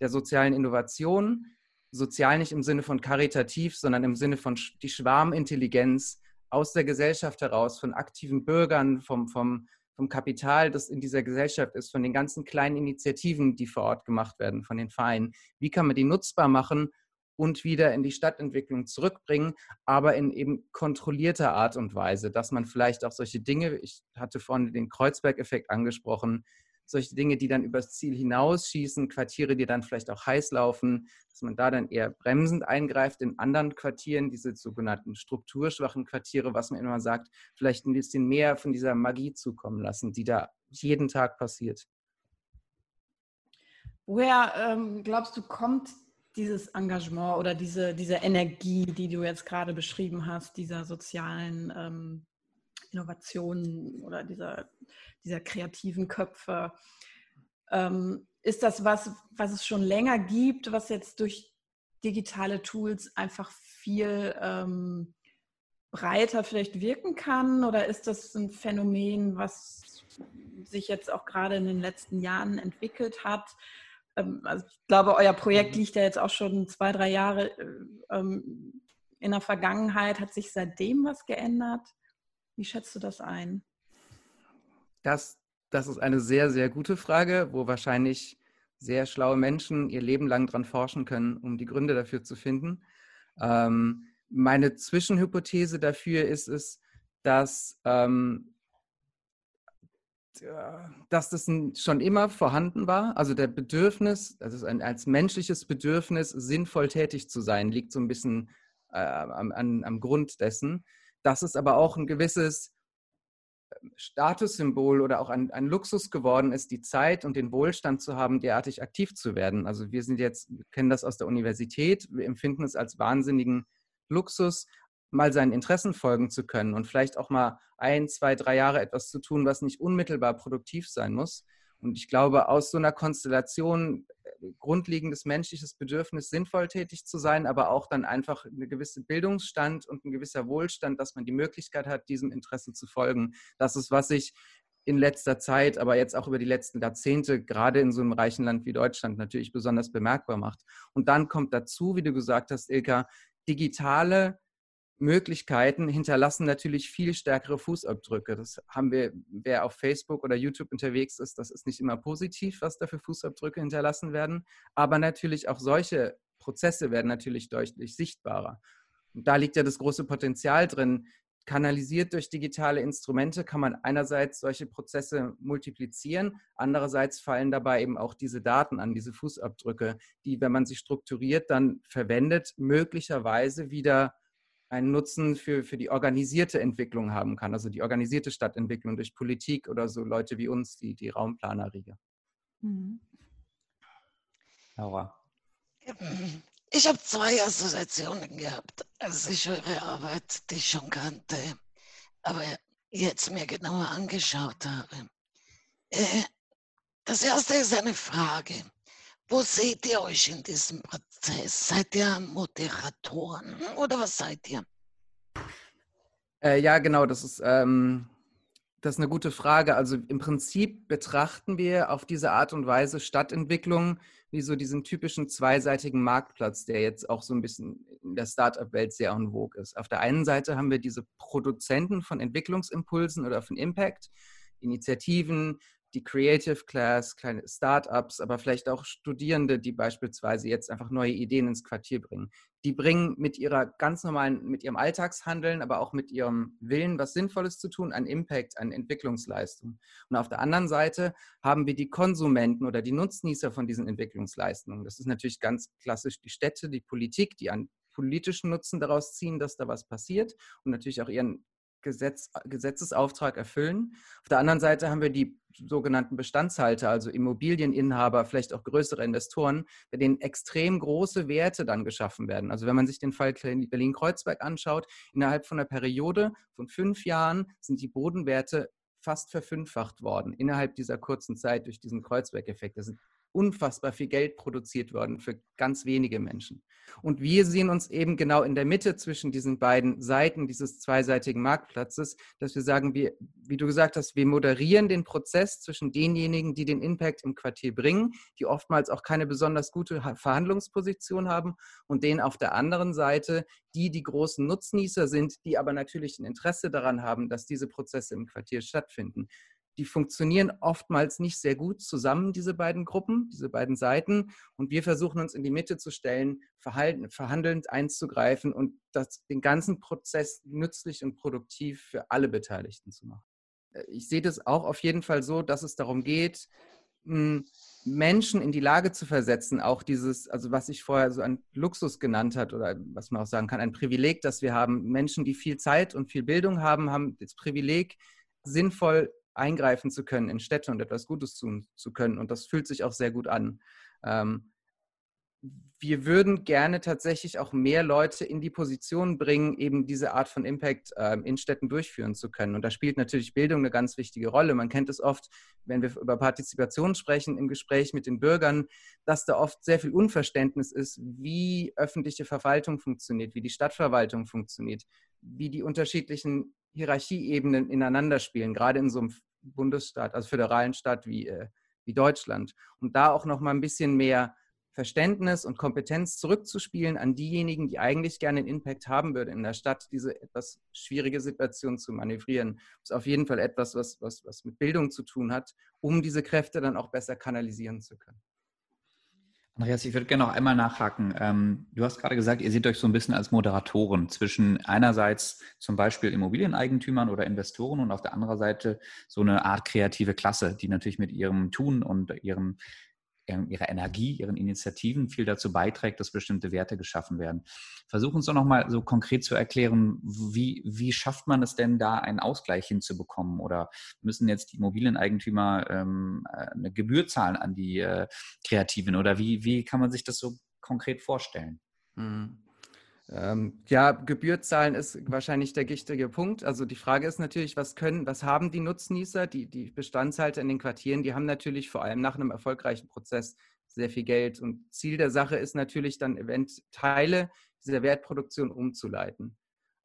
der sozialen Innovation, sozial nicht im Sinne von karitativ, sondern im Sinne von die Schwarmintelligenz aus der Gesellschaft heraus, von aktiven Bürgern, vom, vom, vom Kapital, das in dieser Gesellschaft ist, von den ganzen kleinen Initiativen, die vor Ort gemacht werden, von den Vereinen, wie kann man die nutzbar machen, und wieder in die Stadtentwicklung zurückbringen, aber in eben kontrollierter Art und Weise, dass man vielleicht auch solche Dinge, ich hatte vorhin den Kreuzberg-Effekt angesprochen, solche Dinge, die dann übers Ziel hinausschießen, Quartiere, die dann vielleicht auch heiß laufen, dass man da dann eher bremsend eingreift in anderen Quartieren, diese sogenannten strukturschwachen Quartiere, was man immer sagt, vielleicht ein bisschen mehr von dieser Magie zukommen lassen, die da jeden Tag passiert. Woher ähm, glaubst du, kommt dieses Engagement oder diese, diese Energie, die du jetzt gerade beschrieben hast, dieser sozialen ähm, Innovationen oder dieser, dieser kreativen Köpfe, ähm, ist das was, was es schon länger gibt, was jetzt durch digitale Tools einfach viel ähm, breiter vielleicht wirken kann? Oder ist das ein Phänomen, was sich jetzt auch gerade in den letzten Jahren entwickelt hat? Ähm, also ich glaube, euer Projekt mhm. liegt ja jetzt auch schon zwei, drei Jahre äh, ähm, in der Vergangenheit. Hat sich seitdem was geändert? Wie schätzt du das ein? Das, das ist eine sehr, sehr gute Frage, wo wahrscheinlich sehr schlaue Menschen ihr Leben lang dran forschen können, um die Gründe dafür zu finden. Ähm, meine Zwischenhypothese dafür ist es, dass ähm, dass das schon immer vorhanden war. Also der Bedürfnis, also ein, als menschliches Bedürfnis, sinnvoll tätig zu sein, liegt so ein bisschen äh, am, am, am Grund dessen. Dass es aber auch ein gewisses ähm, Statussymbol oder auch ein, ein, Luxus geworden ist, die Zeit und den Wohlstand zu haben, derartig aktiv zu werden. Also wir sind jetzt, wir kennen das aus der Universität, wir empfinden es als wahnsinnigen Luxus, mal seinen Interessen folgen zu können und vielleicht auch mal ein, zwei, drei Jahre etwas zu tun, was nicht unmittelbar produktiv sein muss. Und ich glaube, aus so einer Konstellation äh, grundlegendes menschliches Bedürfnis, sinnvoll tätig zu sein, aber auch dann einfach eine gewisse Bildungsstand und ein gewisser Wohlstand, dass man die Möglichkeit hat, diesem Interesse zu folgen. Das ist, was ich in letzter Zeit, aber jetzt auch über die letzten Jahrzehnte, gerade in so einem reichen Land wie Deutschland, natürlich besonders bemerkbar macht. Und dann kommt dazu, wie du gesagt hast, Ilka, digitale Möglichkeiten hinterlassen natürlich viel stärkere Fußabdrücke. Das haben wir, wer auf Facebook oder YouTube unterwegs ist, das ist nicht immer positiv, was da für Fußabdrücke hinterlassen werden. Aber natürlich auch solche Prozesse werden natürlich deutlich sichtbarer. Und da liegt ja das große Potenzial drin. Kanalisiert durch digitale Instrumente kann man einerseits solche Prozesse multiplizieren, andererseits fallen dabei eben auch diese Daten an, diese Fußabdrücke, die, wenn man sie strukturiert dann verwendet, möglicherweise wieder einen Nutzen für, für die organisierte Entwicklung haben kann, also die organisierte Stadtentwicklung durch Politik oder so Leute wie uns, die, die Raumplanerriege. Mhm. Laura. Ich habe zwei Assoziationen gehabt, als ich eure Arbeit, die ich schon kannte, aber jetzt mir genauer angeschaut habe. Äh, das erste ist eine Frage. Wo seht ihr euch in diesem Prozess? Seid ihr Moderatoren oder was seid ihr? Äh, ja, genau, das ist, ähm, das ist eine gute Frage. Also im Prinzip betrachten wir auf diese Art und Weise Stadtentwicklung wie so diesen typischen zweiseitigen Marktplatz, der jetzt auch so ein bisschen in der Startup-Welt sehr en vogue ist. Auf der einen Seite haben wir diese Produzenten von Entwicklungsimpulsen oder von Impact, Initiativen, die Creative Class, kleine Startups, aber vielleicht auch Studierende, die beispielsweise jetzt einfach neue Ideen ins Quartier bringen. Die bringen mit ihrer ganz normalen, mit ihrem Alltagshandeln, aber auch mit ihrem Willen, was Sinnvolles zu tun, an Impact, an Entwicklungsleistung. Und auf der anderen Seite haben wir die Konsumenten oder die Nutznießer von diesen Entwicklungsleistungen. Das ist natürlich ganz klassisch die Städte, die Politik, die einen politischen Nutzen daraus ziehen, dass da was passiert und natürlich auch ihren Gesetz, Gesetzesauftrag erfüllen. Auf der anderen Seite haben wir die sogenannten Bestandshalter, also Immobilieninhaber, vielleicht auch größere Investoren, bei denen extrem große Werte dann geschaffen werden. Also wenn man sich den Fall Berlin-Kreuzberg anschaut, innerhalb von einer Periode von fünf Jahren sind die Bodenwerte fast verfünffacht worden innerhalb dieser kurzen Zeit durch diesen Kreuzberg-Effekt. Das sind unfassbar viel Geld produziert worden für ganz wenige Menschen. Und wir sehen uns eben genau in der Mitte zwischen diesen beiden Seiten dieses zweiseitigen Marktplatzes, dass wir sagen, wir, wie du gesagt hast, wir moderieren den Prozess zwischen denjenigen, die den Impact im Quartier bringen, die oftmals auch keine besonders gute Verhandlungsposition haben, und denen auf der anderen Seite, die die großen Nutznießer sind, die aber natürlich ein Interesse daran haben, dass diese Prozesse im Quartier stattfinden die funktionieren oftmals nicht sehr gut zusammen, diese beiden Gruppen, diese beiden Seiten. Und wir versuchen uns in die Mitte zu stellen, verhandelnd einzugreifen und das, den ganzen Prozess nützlich und produktiv für alle Beteiligten zu machen. Äh, ich sehe das auch auf jeden Fall so, dass es darum geht, hm, Menschen in die Lage zu versetzen, auch dieses, also was ich vorher so ein Luxus genannt hat oder was man auch sagen kann, ein Privileg, das wir haben. Menschen, die viel Zeit und viel Bildung haben, haben das Privileg, sinnvoll eingreifen zu können in Städte und etwas Gutes tun zu können. Und das fühlt sich auch sehr gut an. Ähm, wir würden gerne tatsächlich auch mehr Leute in die Position bringen, eben diese Art von Impact ähm, in Städten durchführen zu können. Und da spielt natürlich Bildung eine ganz wichtige Rolle. Man kennt es oft, wenn wir über Partizipation sprechen, im Gespräch mit den Bürgern, dass da oft sehr viel Unverständnis ist, wie öffentliche Verwaltung funktioniert, wie die Stadtverwaltung funktioniert, wie die unterschiedlichen Hierarchieebenen ineinander spielen, gerade in so einem Bundesstaat, also föderalen Staat wie, äh, wie Deutschland. Und da auch noch mal ein bisschen mehr Verständnis und Kompetenz zurückzuspielen an diejenigen, die eigentlich gerne einen Impact haben würden in der Stadt, diese etwas schwierige Situation zu manövrieren. Das ist auf jeden Fall etwas, was, was, was mit Bildung zu tun hat, um diese Kräfte dann auch besser kanalisieren zu können. Andreas, ich würde gerne noch einmal nachhaken. Ähm, du hast gerade gesagt, ihr seht euch so ein bisschen als Moderatoren zwischen einerseits zum Beispiel Immobilieneigentümern oder Investoren und auf der anderen Seite so eine Art kreative Klasse, die natürlich mit ihrem Tun und ihrem ihrer Energie, ihren Initiativen viel dazu beiträgt, dass bestimmte Werte geschaffen werden. Versuch uns doch nochmal so konkret zu erklären, wie, wie schafft man es denn da, einen Ausgleich hinzubekommen? Oder müssen jetzt die Immobilieneigentümer ähm, äh, eine Gebühr zahlen an die äh, Kreativen? Oder wie, wie kann man sich das so konkret vorstellen? Mhm. Ähm, ja, Gebühr zahlen ist wahrscheinlich der wichtige Punkt. Also die Frage ist natürlich, was können, was haben die Nutznießer, die, die Bestandshalter in den Quartieren, die haben natürlich vor allem nach einem erfolgreichen Prozess sehr viel Geld. Und Ziel der Sache ist natürlich dann, Event Teile dieser Wertproduktion umzuleiten.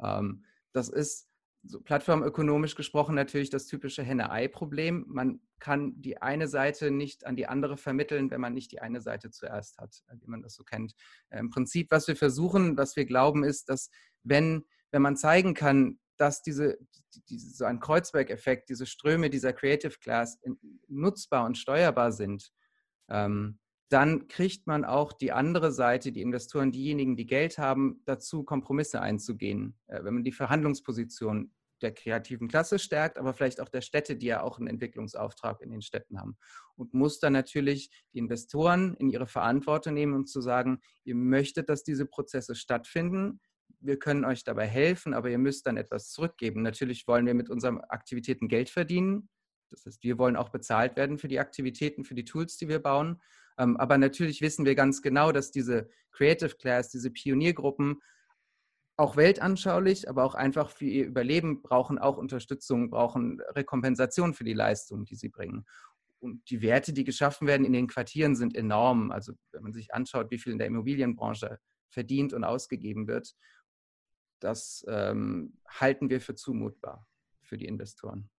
Ähm, das ist so plattformökonomisch gesprochen natürlich das typische Henne-Ei-Problem. Man kann die eine Seite nicht an die andere vermitteln, wenn man nicht die eine Seite zuerst hat, wie man das so kennt. Im Prinzip, was wir versuchen, was wir glauben, ist, dass wenn, wenn man zeigen kann, dass diese, diese so ein Kreuzberg-Effekt, diese Ströme dieser Creative Class nutzbar und steuerbar sind, ähm, dann kriegt man auch die andere Seite, die Investoren, diejenigen, die Geld haben, dazu Kompromisse einzugehen. Äh, wenn man die Verhandlungsposition der kreativen Klasse stärkt, aber vielleicht auch der Städte, die ja auch einen Entwicklungsauftrag in den Städten haben. Und muss dann natürlich die Investoren in ihre Verantwortung nehmen und zu sagen, ihr möchtet, dass diese Prozesse stattfinden. Wir können euch dabei helfen, aber ihr müsst dann etwas zurückgeben. Natürlich wollen wir mit unseren Aktivitäten Geld verdienen. Das heißt, wir wollen auch bezahlt werden für die Aktivitäten, für die Tools, die wir bauen. Ähm, aber natürlich wissen wir ganz genau, dass diese Creative Class, diese Pioniergruppen auch weltanschaulich, aber auch einfach für ihr Überleben brauchen auch Unterstützung, brauchen Rekompensation für die Leistung, die sie bringen. und die Werte, die geschaffen werden in den Quartieren, sind enorm. Also wenn man sich anschaut, wie viel in der Immobilienbranche verdient und ausgegeben wird, das ähm, halten wir für zumutbar für die Investoren.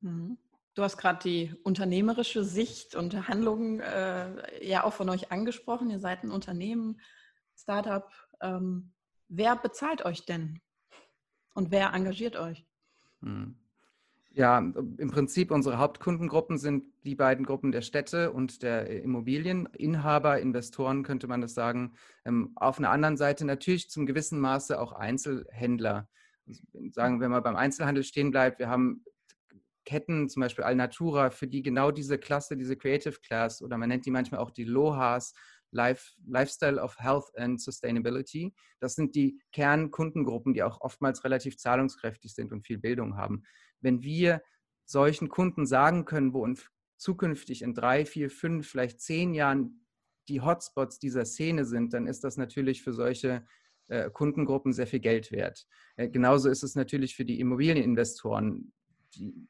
Mhm. Du hast gerade die unternehmerische Sicht und Handlungen äh, ja auch von euch angesprochen. Ihr seid ein Unternehmen, Startup. Ähm, wer bezahlt euch denn? Und wer engagiert euch? Hm. Ja, im Prinzip unsere Hauptkundengruppen sind die beiden Gruppen der Städte und der Immobilieninhaber, Investoren könnte man das sagen. Ähm, auf einer anderen Seite natürlich zum gewissen Maße auch Einzelhändler. Also sagen wir mal beim Einzelhandel stehen bleibt, wir haben Ketten, zum Beispiel Alnatura, für die genau diese Klasse, diese Creative Class oder man nennt die manchmal auch die Lohas, Life, Lifestyle of Health and Sustainability. Das sind die Kernkundengruppen, die auch oftmals relativ zahlungskräftig sind und viel Bildung haben. Wenn wir solchen Kunden sagen können, wo uns zukünftig in drei, vier, fünf, vielleicht zehn Jahren die Hotspots dieser Szene sind, dann ist das natürlich für solche äh, Kundengruppen sehr viel Geld wert. Äh, genauso ist es natürlich für die Immobilieninvestoren. Die,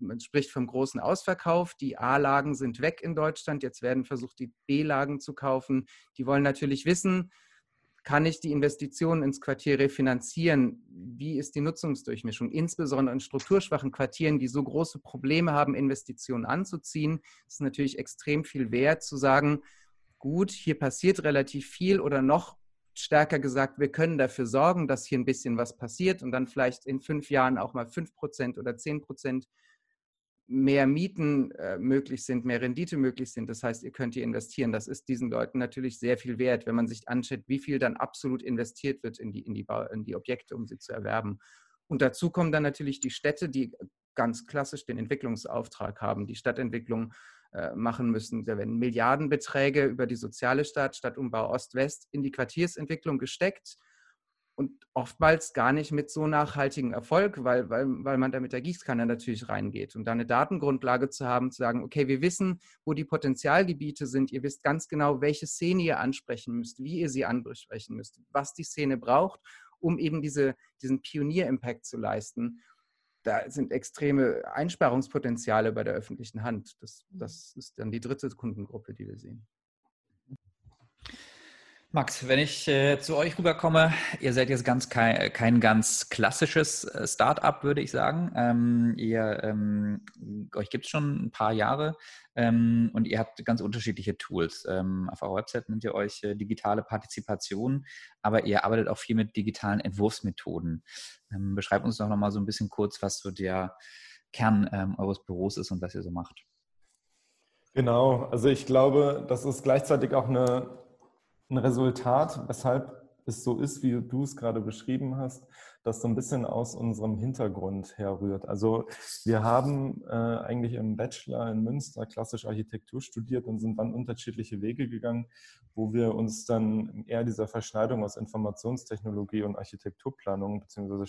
man spricht vom großen Ausverkauf. Die A-Lagen sind weg in Deutschland. Jetzt werden versucht, die B-Lagen zu kaufen. Die wollen natürlich wissen, kann ich die Investitionen ins Quartier refinanzieren? Wie ist die Nutzungsdurchmischung? Insbesondere in strukturschwachen Quartieren, die so große Probleme haben, Investitionen anzuziehen, ist natürlich extrem viel wert zu sagen, gut, hier passiert relativ viel oder noch stärker gesagt, wir können dafür sorgen, dass hier ein bisschen was passiert und dann vielleicht in fünf Jahren auch mal fünf Prozent oder zehn Prozent mehr Mieten äh, möglich sind, mehr Rendite möglich sind. Das heißt, ihr könnt hier investieren. Das ist diesen Leuten natürlich sehr viel wert, wenn man sich anschaut, wie viel dann absolut investiert wird in die, in die, in die Objekte, um sie zu erwerben. Und dazu kommen dann natürlich die Städte, die ganz klassisch den Entwicklungsauftrag haben, die Stadtentwicklung äh, machen müssen. Da werden Milliardenbeträge über die soziale Stadt, Stadtumbau Ost-West in die Quartiersentwicklung gesteckt und oftmals gar nicht mit so nachhaltigem Erfolg, weil, weil, weil man da mit der Gießkanne natürlich reingeht. Und da eine Datengrundlage zu haben, zu sagen, okay, wir wissen, wo die Potenzialgebiete sind, ihr wisst ganz genau, welche Szene ihr ansprechen müsst, wie ihr sie ansprechen müsst, was die Szene braucht, um eben diese, diesen Pionier-Impact zu leisten. Da sind extreme Einsparungspotenziale bei der öffentlichen Hand. Das, das ist dann die dritte Kundengruppe, die wir sehen. Max, wenn ich äh, zu euch rüberkomme, ihr seid jetzt ganz kein, kein ganz klassisches äh, Start-up, würde ich sagen. Ähm, ihr, ähm, euch gibt es schon ein paar Jahre ähm, und ihr habt ganz unterschiedliche Tools. Ähm, auf eurer Website nennt ihr euch äh, digitale Partizipation, aber ihr arbeitet auch viel mit digitalen Entwurfsmethoden. Ähm, beschreibt uns doch nochmal so ein bisschen kurz, was so der Kern ähm, eures Büros ist und was ihr so macht. Genau, also ich glaube, das ist gleichzeitig auch eine ein Resultat, weshalb es so ist, wie du es gerade beschrieben hast, das so ein bisschen aus unserem Hintergrund herrührt. Also wir haben äh, eigentlich im Bachelor in Münster klassisch Architektur studiert und sind dann unterschiedliche Wege gegangen, wo wir uns dann eher dieser Verschneidung aus Informationstechnologie und Architekturplanung bzw.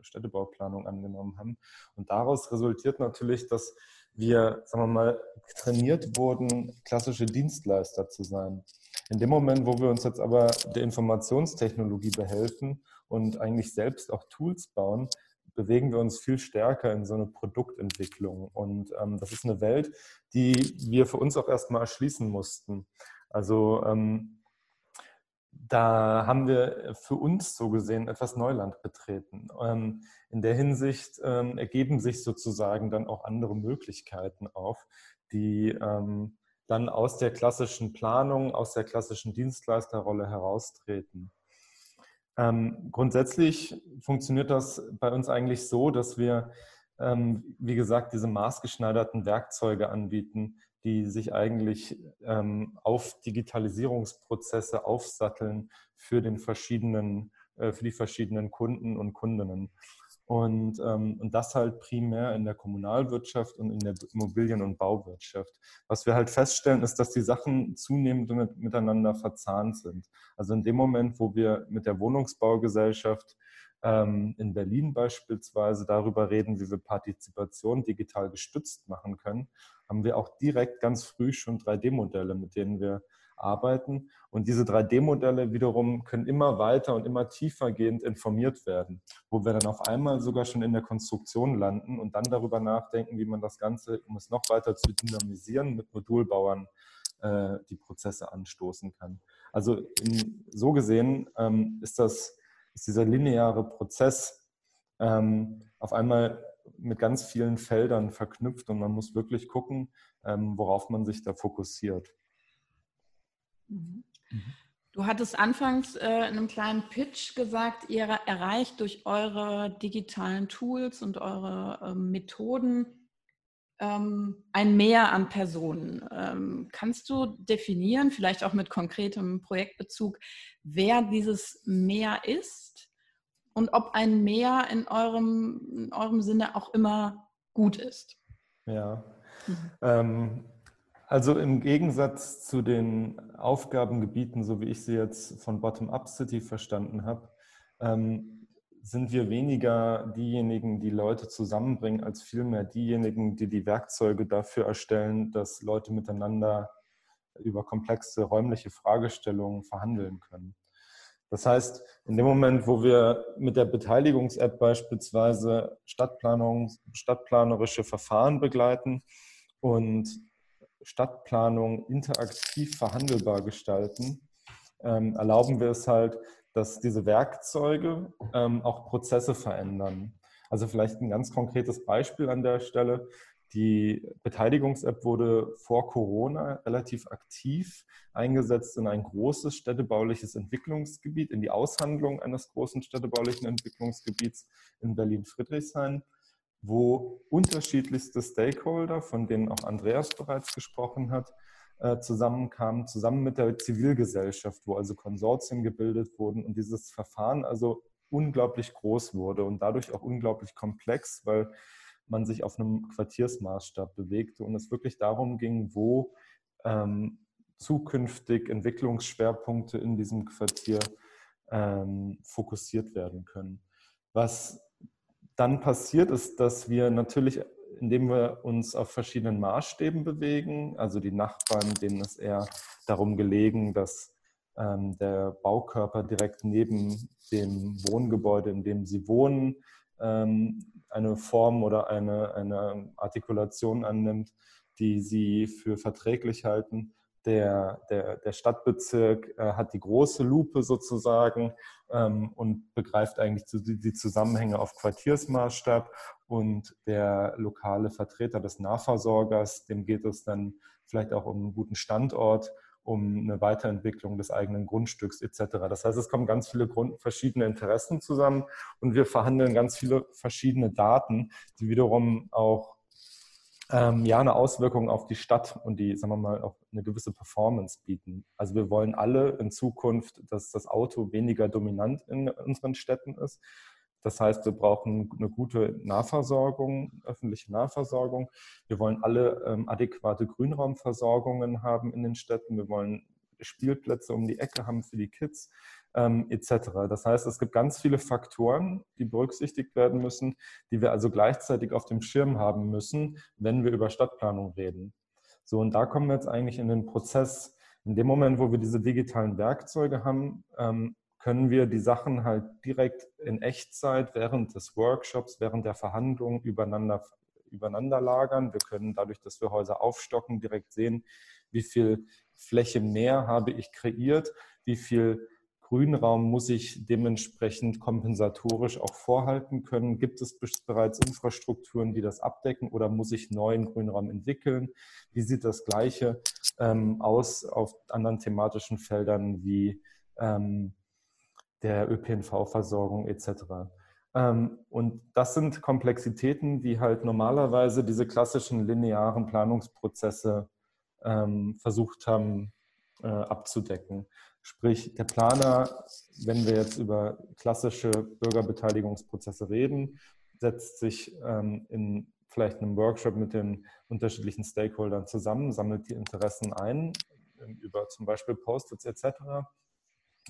Städtebauplanung angenommen haben. Und daraus resultiert natürlich, dass wir, sagen wir mal, trainiert wurden, klassische Dienstleister zu sein. In dem Moment, wo wir uns jetzt aber der Informationstechnologie behelfen und eigentlich selbst auch Tools bauen, bewegen wir uns viel stärker in so eine Produktentwicklung. Und ähm, das ist eine Welt, die wir für uns auch erstmal erschließen mussten. Also ähm, da haben wir für uns so gesehen etwas Neuland betreten. Ähm, in der Hinsicht ähm, ergeben sich sozusagen dann auch andere Möglichkeiten auf, die ähm, dann aus der klassischen Planung, aus der klassischen Dienstleisterrolle heraustreten. Ähm, grundsätzlich funktioniert das bei uns eigentlich so, dass wir, ähm, wie gesagt, diese maßgeschneiderten Werkzeuge anbieten, die sich eigentlich ähm, auf Digitalisierungsprozesse aufsatteln für, den verschiedenen, äh, für die verschiedenen Kunden und Kundinnen. Und, ähm, und das halt primär in der Kommunalwirtschaft und in der Immobilien- und Bauwirtschaft. Was wir halt feststellen, ist, dass die Sachen zunehmend mit, miteinander verzahnt sind. Also in dem Moment, wo wir mit der Wohnungsbaugesellschaft ähm, in Berlin beispielsweise darüber reden, wie wir Partizipation digital gestützt machen können, haben wir auch direkt ganz früh schon 3D-Modelle, mit denen wir arbeiten. Und diese 3D-Modelle wiederum können immer weiter und immer tiefergehend informiert werden, wo wir dann auf einmal sogar schon in der Konstruktion landen und dann darüber nachdenken, wie man das Ganze, um es noch weiter zu dynamisieren, mit Modulbauern äh, die Prozesse anstoßen kann. Also in, so gesehen ähm, ist das ist dieser lineare Prozess ähm, auf einmal mit ganz vielen Feldern verknüpft und man muss wirklich gucken, ähm, worauf man sich da fokussiert. Mhm. Du hattest anfangs äh, in einem kleinen Pitch gesagt, ihr erreicht durch eure digitalen Tools und eure äh, Methoden ähm, ein Mehr an Personen. Ähm, kannst du definieren, vielleicht auch mit konkretem Projektbezug, wer dieses Mehr ist und ob ein Mehr in eurem, in eurem Sinne auch immer gut ist? Ja. Mhm. Also im Gegensatz zu den Aufgabengebieten, so wie ich sie jetzt von Bottom-up City verstanden habe, ähm, sind wir weniger diejenigen, die Leute zusammenbringen, als vielmehr diejenigen, die die Werkzeuge dafür erstellen, dass Leute miteinander über komplexe räumliche Fragestellungen verhandeln können. Das heißt, in dem Moment, wo wir mit der Beteiligungs-App beispielsweise Stadtplanung, stadtplanerische Verfahren begleiten und Stadtplanung interaktiv verhandelbar gestalten, ähm, erlauben wir es halt, dass diese Werkzeuge ähm, auch Prozesse verändern. Also vielleicht ein ganz konkretes Beispiel an der Stelle. Die Beteiligungs-App wurde vor Corona relativ aktiv eingesetzt in ein großes städtebauliches Entwicklungsgebiet, in die Aushandlung eines großen städtebaulichen Entwicklungsgebiets in Berlin-Friedrichshain wo unterschiedlichste Stakeholder, von denen auch Andreas bereits gesprochen hat, äh, zusammenkamen, zusammen mit der Zivilgesellschaft, wo also Konsortien gebildet wurden und dieses Verfahren also unglaublich groß wurde und dadurch auch unglaublich komplex, weil man sich auf einem Quartiersmaßstab bewegte und es wirklich darum ging, wo ähm, zukünftig Entwicklungsschwerpunkte in diesem Quartier ähm, fokussiert werden können. Was dann passiert, ist, dass wir natürlich, indem wir uns auf verschiedenen Maßstäben bewegen, also die Nachbarn, denen ist eher darum gelegen, dass ähm, der Baukörper direkt neben dem Wohngebäude, in dem sie wohnen, ähm, eine Form oder eine, eine Artikulation annimmt, die sie für verträglich halten der, der, der Stadtbezirk äh, hat die große Lupe sozusagen ähm, und begreift eigentlich die, Zusammenhänge auf Quartiersmaßstab. Und der lokale Vertreter des Nahversorgers, dem geht es dann vielleicht auch um einen guten Standort, um eine Weiterentwicklung des eigenen Grundstücks etc. Das heißt, es kommen ganz viele Grund, verschiedene Interessen zusammen und wir verhandeln ganz viele verschiedene Daten, die wiederum auch ähm, ja eine Auswirkung auf die Stadt und die, sagen wir mal, auch eine gewisse Performance bieten. Also wir wollen alle in Zukunft, dass das Auto weniger dominant in unseren Städten ist. Das heißt, wir brauchen eine gute Nahversorgung, öffentliche Nahversorgung. Wir wollen alle ähm, adäquate Grünraumversorgungen haben in den Städten. Wir wollen Spielplätze um die Ecke haben für die Kids ähm, etc. Das heißt, es gibt ganz viele Faktoren, die berücksichtigt werden müssen, die wir also gleichzeitig auf dem Schirm haben müssen, wenn wir über Stadtplanung reden. So, und da kommen wir jetzt eigentlich in den Prozess. In dem Moment, wo wir diese digitalen Werkzeuge haben, ähm, können wir die Sachen halt direkt in Echtzeit während des Workshops, während der Verhandlungen übereinander, übereinander lagern. Wir können dadurch, dass wir Häuser aufstocken, direkt sehen, wie viel Fläche mehr habe ich kreiert, wie viel Grünraum muss ich dementsprechend kompensatorisch auch vorhalten können? Gibt es bereits Infrastrukturen, die das abdecken oder muss ich neuen Grünraum entwickeln? Wie sieht das Gleiche ähm, aus auf anderen thematischen Feldern wie ähm, der ÖPNV-Versorgung etc.? Ähm, und das sind Komplexitäten, die halt normalerweise diese klassischen linearen Planungsprozesse ähm, versucht haben äh, abzudecken. Sprich, der Planer, wenn wir jetzt über klassische Bürgerbeteiligungsprozesse reden, setzt sich ähm, in vielleicht einem Workshop mit den unterschiedlichen Stakeholdern zusammen, sammelt die Interessen ein, ähm, über zum Beispiel Post-its etc.,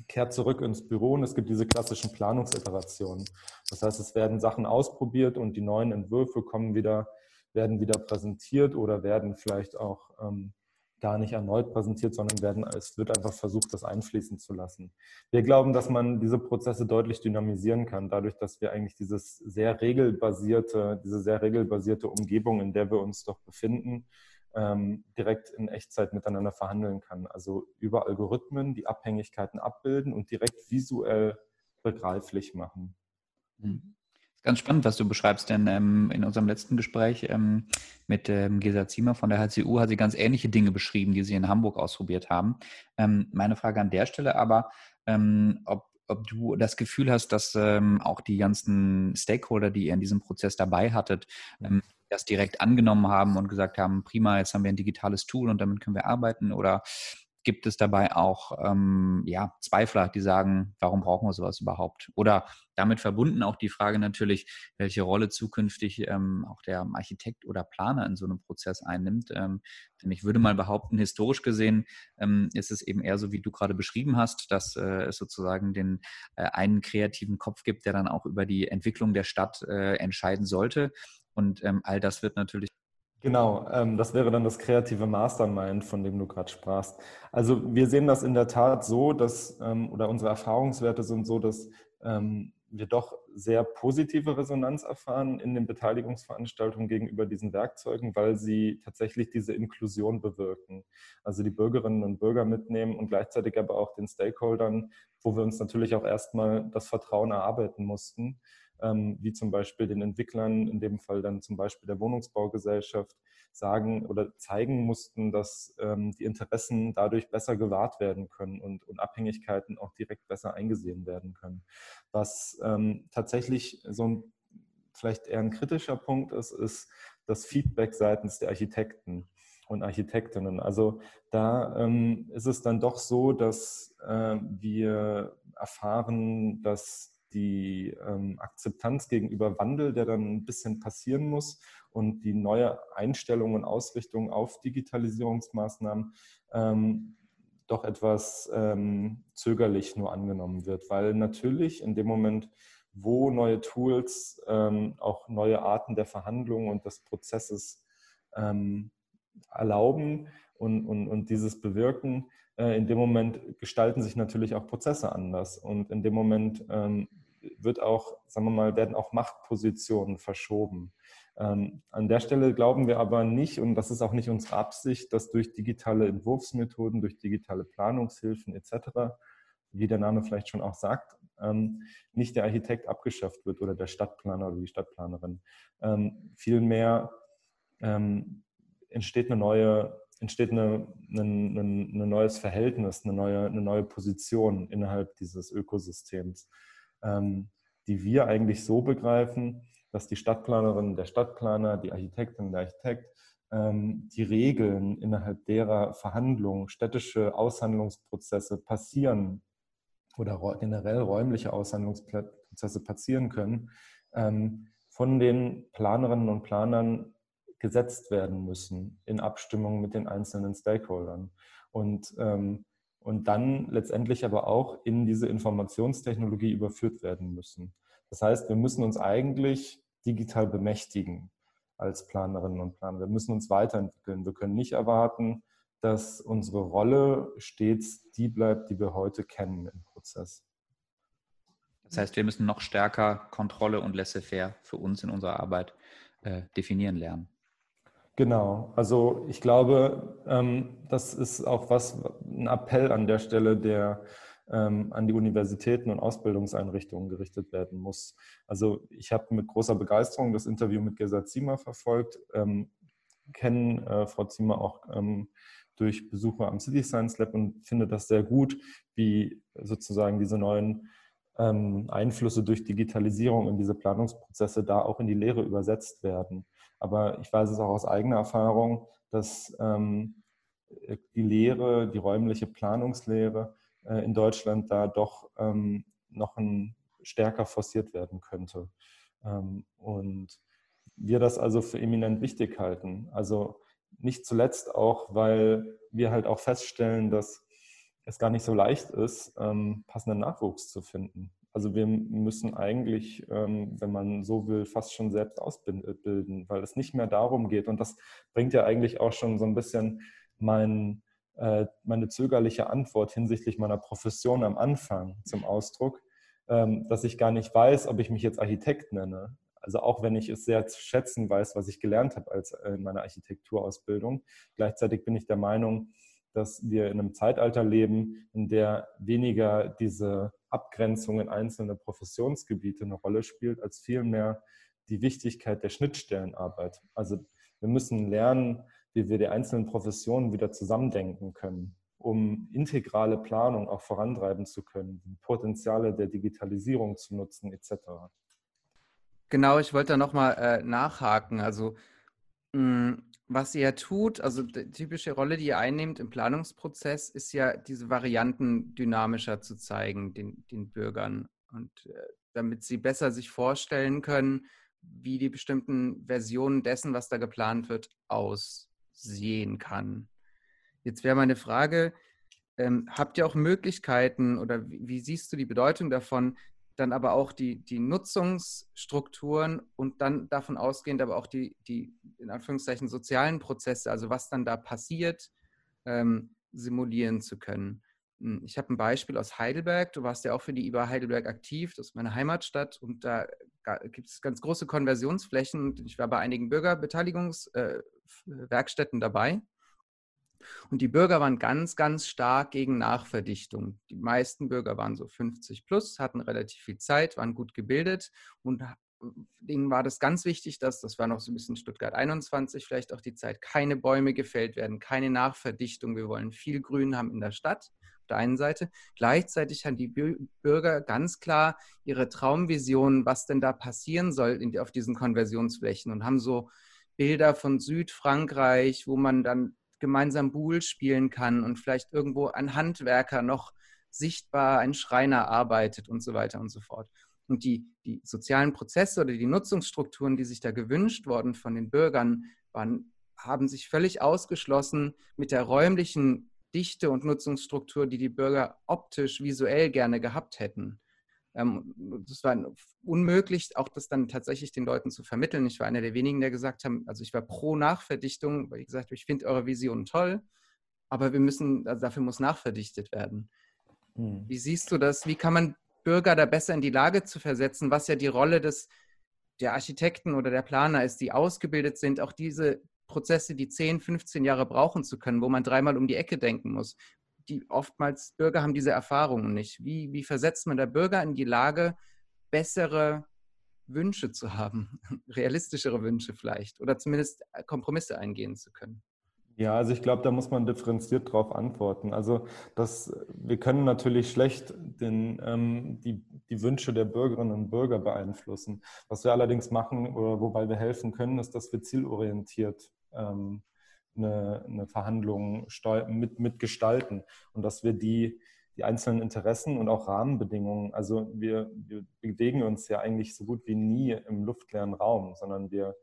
kehrt zurück ins Büro und es gibt diese klassischen Planungsiterationen. Das heißt, es werden Sachen ausprobiert und die neuen Entwürfe kommen wieder, werden wieder präsentiert oder werden vielleicht auch ähm, gar nicht erneut präsentiert, sondern werden, es wird einfach versucht, das einfließen zu lassen. Wir glauben, dass man diese Prozesse deutlich dynamisieren kann, dadurch, dass wir eigentlich dieses sehr regelbasierte, diese sehr regelbasierte Umgebung, in der wir uns doch befinden, ähm, direkt in Echtzeit miteinander verhandeln kann. Also über Algorithmen, die Abhängigkeiten abbilden und direkt visuell begreiflich machen. Mhm. Ganz spannend, was du beschreibst, denn ähm, in unserem letzten Gespräch ähm, mit ähm, Gesa Ziemer von der HCU hat sie ganz ähnliche Dinge beschrieben, die sie in Hamburg ausprobiert haben. Ähm, meine Frage an der Stelle aber, ähm, ob, ob du das Gefühl hast, dass ähm, auch die ganzen Stakeholder, die ihr in diesem Prozess dabei hattet, das direkt angenommen haben und gesagt haben, prima, jetzt haben wir ein digitales Tool und damit können wir arbeiten? Oder gibt es dabei auch ähm, ja, Zweifler, die sagen, warum brauchen wir sowas überhaupt? Oder damit verbunden auch die Frage natürlich, welche Rolle zukünftig ähm, auch der Architekt oder Planer in so einem Prozess einnimmt. Ähm, denn ich würde mal behaupten, historisch gesehen ähm, ist es eben eher so, wie du gerade beschrieben hast, dass äh, es sozusagen den äh, einen kreativen Kopf gibt, der dann auch über die Entwicklung der Stadt äh, entscheiden sollte. Und ähm, all das wird natürlich Genau, ähm, das wäre dann das kreative Mastermind, von dem du gerade sprachst. Also wir sehen das in der Tat so, dass, ähm, oder unsere Erfahrungswerte sind so, dass ähm, wir doch sehr positive Resonanz erfahren in den Beteiligungsveranstaltungen gegenüber diesen Werkzeugen, weil sie tatsächlich diese Inklusion bewirken. Also die Bürgerinnen und Bürger mitnehmen und gleichzeitig aber auch den Stakeholdern, wo wir uns natürlich auch erstmal das Vertrauen erarbeiten mussten wie zum Beispiel den Entwicklern, in dem Fall dann zum Beispiel der Wohnungsbaugesellschaft, sagen oder zeigen mussten, dass ähm, die Interessen dadurch besser gewahrt werden können und, und Abhängigkeiten auch direkt besser eingesehen werden können. Was ähm, tatsächlich so ein vielleicht eher ein kritischer Punkt ist, ist das Feedback seitens der Architekten und Architektinnen. Also da ähm, ist es dann doch so, dass äh, wir erfahren, dass die ähm, Akzeptanz gegenüber Wandel, der dann ein bisschen passieren muss und die neue Einstellung und Ausrichtung auf Digitalisierungsmaßnahmen ähm, doch etwas ähm, zögerlich nur angenommen wird, weil natürlich in dem Moment, wo neue Tools ähm, auch neue Arten der Verhandlung und des Prozesses ähm, erlauben und, und, und dieses bewirken, in dem Moment gestalten sich natürlich auch Prozesse anders. Und in dem Moment ähm, wird auch, sagen wir mal, werden auch Machtpositionen verschoben. Ähm, an der Stelle glauben wir aber nicht, und das ist auch nicht unsere Absicht, dass durch digitale Entwurfsmethoden, durch digitale Planungshilfen etc., wie der Name vielleicht schon auch sagt, ähm, nicht der Architekt abgeschafft wird oder der Stadtplaner oder die Stadtplanerin. Ähm, vielmehr ähm, entsteht eine neue entsteht eine, ein, ein, neues Verhältnis, eine neue, eine neue Position innerhalb dieses Ökosystems, ähm, die wir eigentlich so begreifen, dass die Stadtplanerin, der Stadtplaner, die Architektin, der Architekt ähm, die Regeln, innerhalb derer Verhandlungen, städtische Aushandlungsprozesse passieren oder generell räumliche Aushandlungsprozesse passieren können, ähm, von den Planerinnen und Planern gesetzt werden müssen in Abstimmung mit den einzelnen Stakeholdern. Und, ähm, und dann letztendlich aber auch in diese Informationstechnologie überführt werden müssen. Das heißt, wir müssen uns eigentlich digital bemächtigen als Planerinnen und Planer. Wir müssen uns weiterentwickeln. Wir können nicht erwarten, dass unsere Rolle stets die bleibt, die wir heute kennen im Prozess. Das heißt, wir müssen noch stärker Kontrolle und Laissez-faire für uns in unserer Arbeit äh, definieren lernen. Genau, also ich glaube, ähm, das ist auch was, ein Appell an der Stelle, der ähm, an die Universitäten und Ausbildungseinrichtungen gerichtet werden muss. Also ich habe mit großer Begeisterung das Interview mit Gesa Ziemer verfolgt, ähm, kenne äh, Frau Ziemer auch ähm, durch Besuche am City Science Lab und finde das sehr gut, wie sozusagen diese neuen ähm, Einflüsse durch Digitalisierung in diese Planungsprozesse da auch in die Lehre übersetzt werden. Aber ich weiß es auch aus eigener Erfahrung, dass ähm, die Lehre, die räumliche Planungslehre äh, in Deutschland da doch ähm, noch ein, stärker forciert werden könnte. Ähm, und wir das also für eminent wichtig halten. Also nicht zuletzt auch, weil wir halt auch feststellen, dass es gar nicht so leicht ist, ähm, passenden Nachwuchs zu finden. Also wir müssen eigentlich, ähm, wenn man so will, fast schon selbst ausbilden, weil es nicht mehr darum geht. Und das bringt ja eigentlich auch schon so ein bisschen mein, äh, meine zögerliche Antwort hinsichtlich meiner Profession am Anfang zum Ausdruck, ähm, dass ich gar nicht weiß, ob ich mich jetzt Architekt nenne. Also auch wenn ich es sehr zu schätzen weiß, was ich gelernt habe als äh, in meiner Architekturausbildung. Gleichzeitig bin ich der Meinung, dass wir in einem Zeitalter leben, in der weniger diese Abgrenzung in einzelne Professionsgebiete eine Rolle spielt, als vielmehr die Wichtigkeit der Schnittstellenarbeit. Also wir müssen lernen, wie wir die einzelnen Professionen wieder zusammendenken können, um integrale Planung auch vorantreiben zu können, die Potenziale der Digitalisierung zu nutzen etc. Genau, ich wollte da nochmal äh, nachhaken. Also mh, hm, was ihr tut, also die typische Rolle, die ihr einnehmt im Planungsprozess, ist ja diese Varianten dynamischer zu zeigen den, den Bürgern und äh, damit sie besser sich vorstellen können, wie die bestimmten Versionen dessen, was da geplant wird, aussehen kann. Jetzt wäre meine Frage, ähm, habt ihr auch Möglichkeiten oder wie, wie, siehst du die Bedeutung davon, dann aber auch die, die Nutzungsstrukturen und dann davon ausgehend aber auch die, die in Anführungszeichen sozialen Prozesse, also was dann da passiert, ähm, simulieren zu können? Hm, ich habe ein Beispiel aus Heidelberg. Du warst ja auch für die IBA Heidelberg aktiv. Das ist meine Heimatstadt. Und da gibt es ganz große Konversionsflächen. Ich war bei einigen Bürgerbeteiligungswerkstätten äh, dabei. Und die Bürger waren ganz, ganz stark gegen Nachverdichtung. Die meisten Bürger waren so 50 plus, hatten relativ viel Zeit, waren gut gebildet und denen war das ganz wichtig, dass, das war noch so ein bisschen Stuttgart 21, vielleicht auch die Zeit, keine Bäume gefällt werden, keine Nachverdichtung. Wir wollen viel Grün haben in der Stadt der einen Seite. Gleichzeitig haben die Bürger ganz klar ihre Traumvision, was denn da passieren soll auf diesen Konversionsflächen und haben so Bilder von Südfrankreich, wo man dann gemeinsam Boule spielen kann und vielleicht irgendwo ein Handwerker noch sichtbar, ein Schreiner arbeitet und so weiter und so fort. Und die, die sozialen Prozesse oder die Nutzungsstrukturen, die sich da gewünscht wurden von den Bürgern, waren, haben sich völlig ausgeschlossen mit der räumlichen Dichte und Nutzungsstruktur, die die Bürger optisch, visuell gerne gehabt hätten. Ähm, das war unmöglich, auch das dann tatsächlich den Leuten zu vermitteln. Ich war einer der wenigen, der gesagt haben, also ich war pro Nachverdichtung, weil ich gesagt habe, ich finde eure Vision toll, aber wir müssen, also dafür muss nachverdichtet werden. Hm. Wie siehst du das? Wie kann man Bürger da besser in die Lage zu versetzen, was ja die Rolle des der Architekten oder der Planer ist, die ausgebildet sind, auch diese Prozesse, die 10, 15 Jahre brauchen zu können, wo man dreimal um die Ecke denken muss. Die oftmals Bürger haben diese Erfahrungen nicht. Wie, wie versetzt man der Bürger in die Lage, bessere Wünsche zu haben, [LAUGHS] realistischere Wünsche vielleicht oder zumindest Kompromisse eingehen zu können? Ja, also ich glaube, da muss man differenziert darauf antworten. Also das, wir können natürlich schlecht den, ähm, die, die Wünsche der Bürgerinnen und Bürger beeinflussen. Was wir allerdings machen oder wobei wir helfen können, ist, dass wir zielorientiert ähm, eine, eine Verhandlung mit, mitgestalten und dass wir die, die einzelnen Interessen und auch Rahmenbedingungen, also wir, wir bewegen uns ja eigentlich so gut wie nie im luftleeren Raum, sondern wir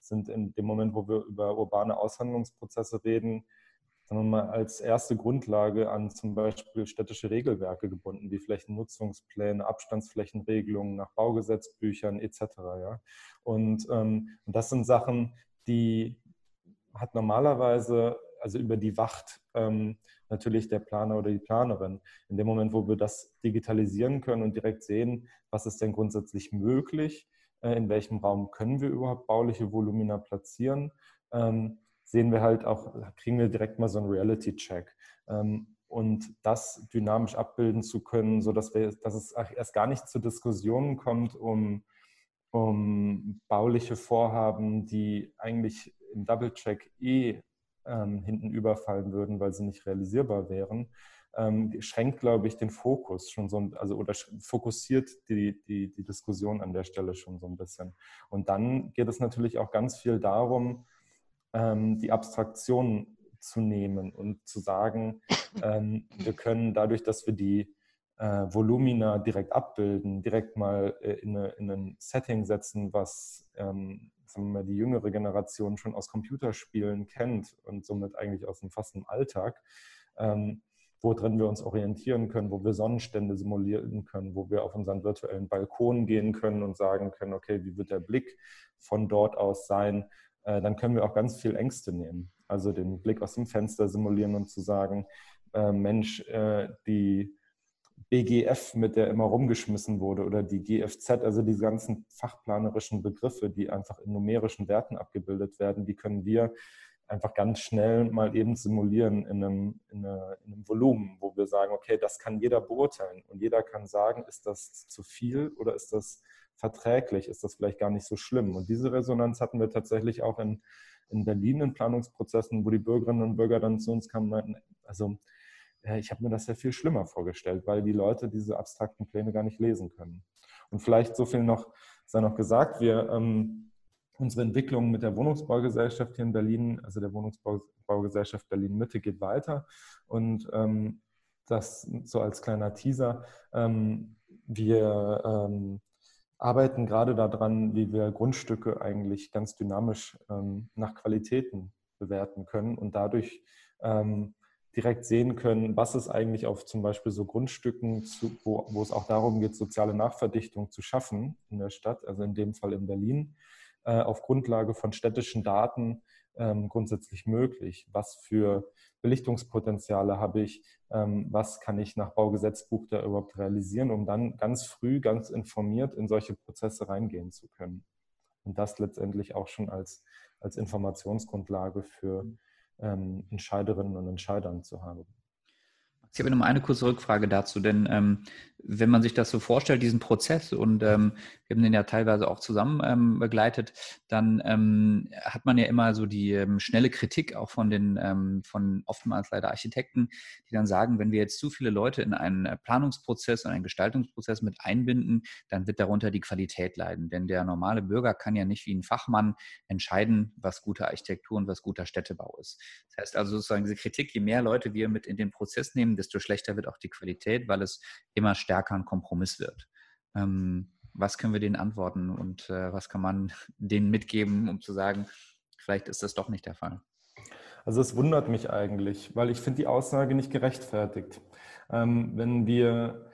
sind in dem Moment, wo wir über urbane Aushandlungsprozesse reden, sagen wir mal, als erste Grundlage an zum Beispiel städtische Regelwerke gebunden, wie Flächennutzungspläne, Abstandsflächenregelungen nach Baugesetzbüchern etc. Ja? Und, ähm, und das sind Sachen, die, hat normalerweise, also über die wacht ähm, natürlich der Planer oder die Planerin. In dem Moment, wo wir das digitalisieren können und direkt sehen, was ist denn grundsätzlich möglich, äh, in welchem Raum können wir überhaupt bauliche Volumina platzieren, ähm, sehen wir halt auch, kriegen wir direkt mal so einen Reality-Check. Ähm, und das dynamisch abbilden zu können, sodass wir, dass es erst gar nicht zu Diskussionen kommt um, um bauliche Vorhaben, die eigentlich im Double-Check eh ähm, hinten überfallen würden, weil sie nicht realisierbar wären, ähm, schränkt, glaube ich, den Fokus schon so, also oder fokussiert die, die, die Diskussion an der Stelle schon so ein bisschen. Und dann geht es natürlich auch ganz viel darum, ähm, die Abstraktion zu nehmen und zu sagen, ähm, wir können dadurch, dass wir die äh, Volumina direkt abbilden, direkt mal äh, in, eine, in, ein Setting setzen, was ähm, mal, die jüngere Generation schon aus Computerspielen kennt und somit eigentlich aus dem fast Alltag, ähm, worin wir uns orientieren können, wo wir Sonnenstände simulieren können, wo wir auf unseren virtuellen Balkon gehen können und sagen können, okay, wie wird der Blick von dort aus sein, äh, dann können wir auch ganz viel Ängste nehmen. Also den Blick aus dem Fenster simulieren und zu sagen, äh, Mensch, äh, die BGF, mit der immer rumgeschmissen wurde, oder die GFZ, also diese ganzen fachplanerischen Begriffe, die einfach in numerischen Werten abgebildet werden, die können wir einfach ganz schnell mal eben simulieren in einem, in, eine, in einem Volumen, wo wir sagen, okay, das kann jeder beurteilen und jeder kann sagen, ist das zu viel oder ist das verträglich, ist das vielleicht gar nicht so schlimm. Und diese Resonanz hatten wir tatsächlich auch in, in Berlin in Planungsprozessen, wo die Bürgerinnen und Bürger dann zu uns kamen und meinten, also ich habe mir das ja viel schlimmer vorgestellt, weil die Leute diese abstrakten Pläne gar nicht lesen können. Und vielleicht so viel noch, sei noch gesagt, wir ähm, unsere Entwicklung mit der Wohnungsbaugesellschaft hier in Berlin, also der Wohnungsbaugesellschaft Berlin Mitte, geht weiter. Und ähm, das so als kleiner Teaser. Ähm, wir ähm, arbeiten gerade daran, wie wir Grundstücke eigentlich ganz dynamisch ähm, nach Qualitäten bewerten können und dadurch ähm, direkt sehen können, was es eigentlich auf zum Beispiel so Grundstücken, zu, wo, wo es auch darum geht, soziale Nachverdichtung zu schaffen in der Stadt, also in dem Fall in Berlin, äh, auf Grundlage von städtischen Daten ähm, grundsätzlich möglich. Was für Belichtungspotenziale habe ich? Ähm, was kann ich nach Baugesetzbuch da überhaupt realisieren, um dann ganz früh, ganz informiert in solche Prozesse reingehen zu können? Und das letztendlich auch schon als, als Informationsgrundlage für ähm, Entscheiderinnen und Entscheidern zu haben. Ich habe noch mal eine kurze Rückfrage dazu, denn ähm, wenn man sich das so vorstellt, diesen Prozess, und ähm, wir haben den ja teilweise auch zusammen ähm, begleitet, dann ähm, hat man ja immer so die ähm, schnelle Kritik auch von den, ähm, von oftmals leider Architekten, die dann sagen, wenn wir jetzt zu viele Leute in einen äh, Planungsprozess und einen Gestaltungsprozess mit einbinden, dann wird darunter die Qualität leiden. Denn der normale Bürger kann ja nicht wie ein Fachmann entscheiden, was gute Architektur und was guter Städtebau ist. Das heißt also sozusagen diese Kritik, je mehr Leute wir mit in den Prozess nehmen, desto schlechter wird auch die Qualität, weil es immer stärker ein Kompromiss wird. Ähm, was können wir denen antworten und äh, was kann man [LAUGHS] denen mitgeben, um zu sagen, vielleicht ist das doch nicht der Fall? Also es wundert mich eigentlich, weil ich finde die Aussage nicht gerechtfertigt. Ähm, wenn wir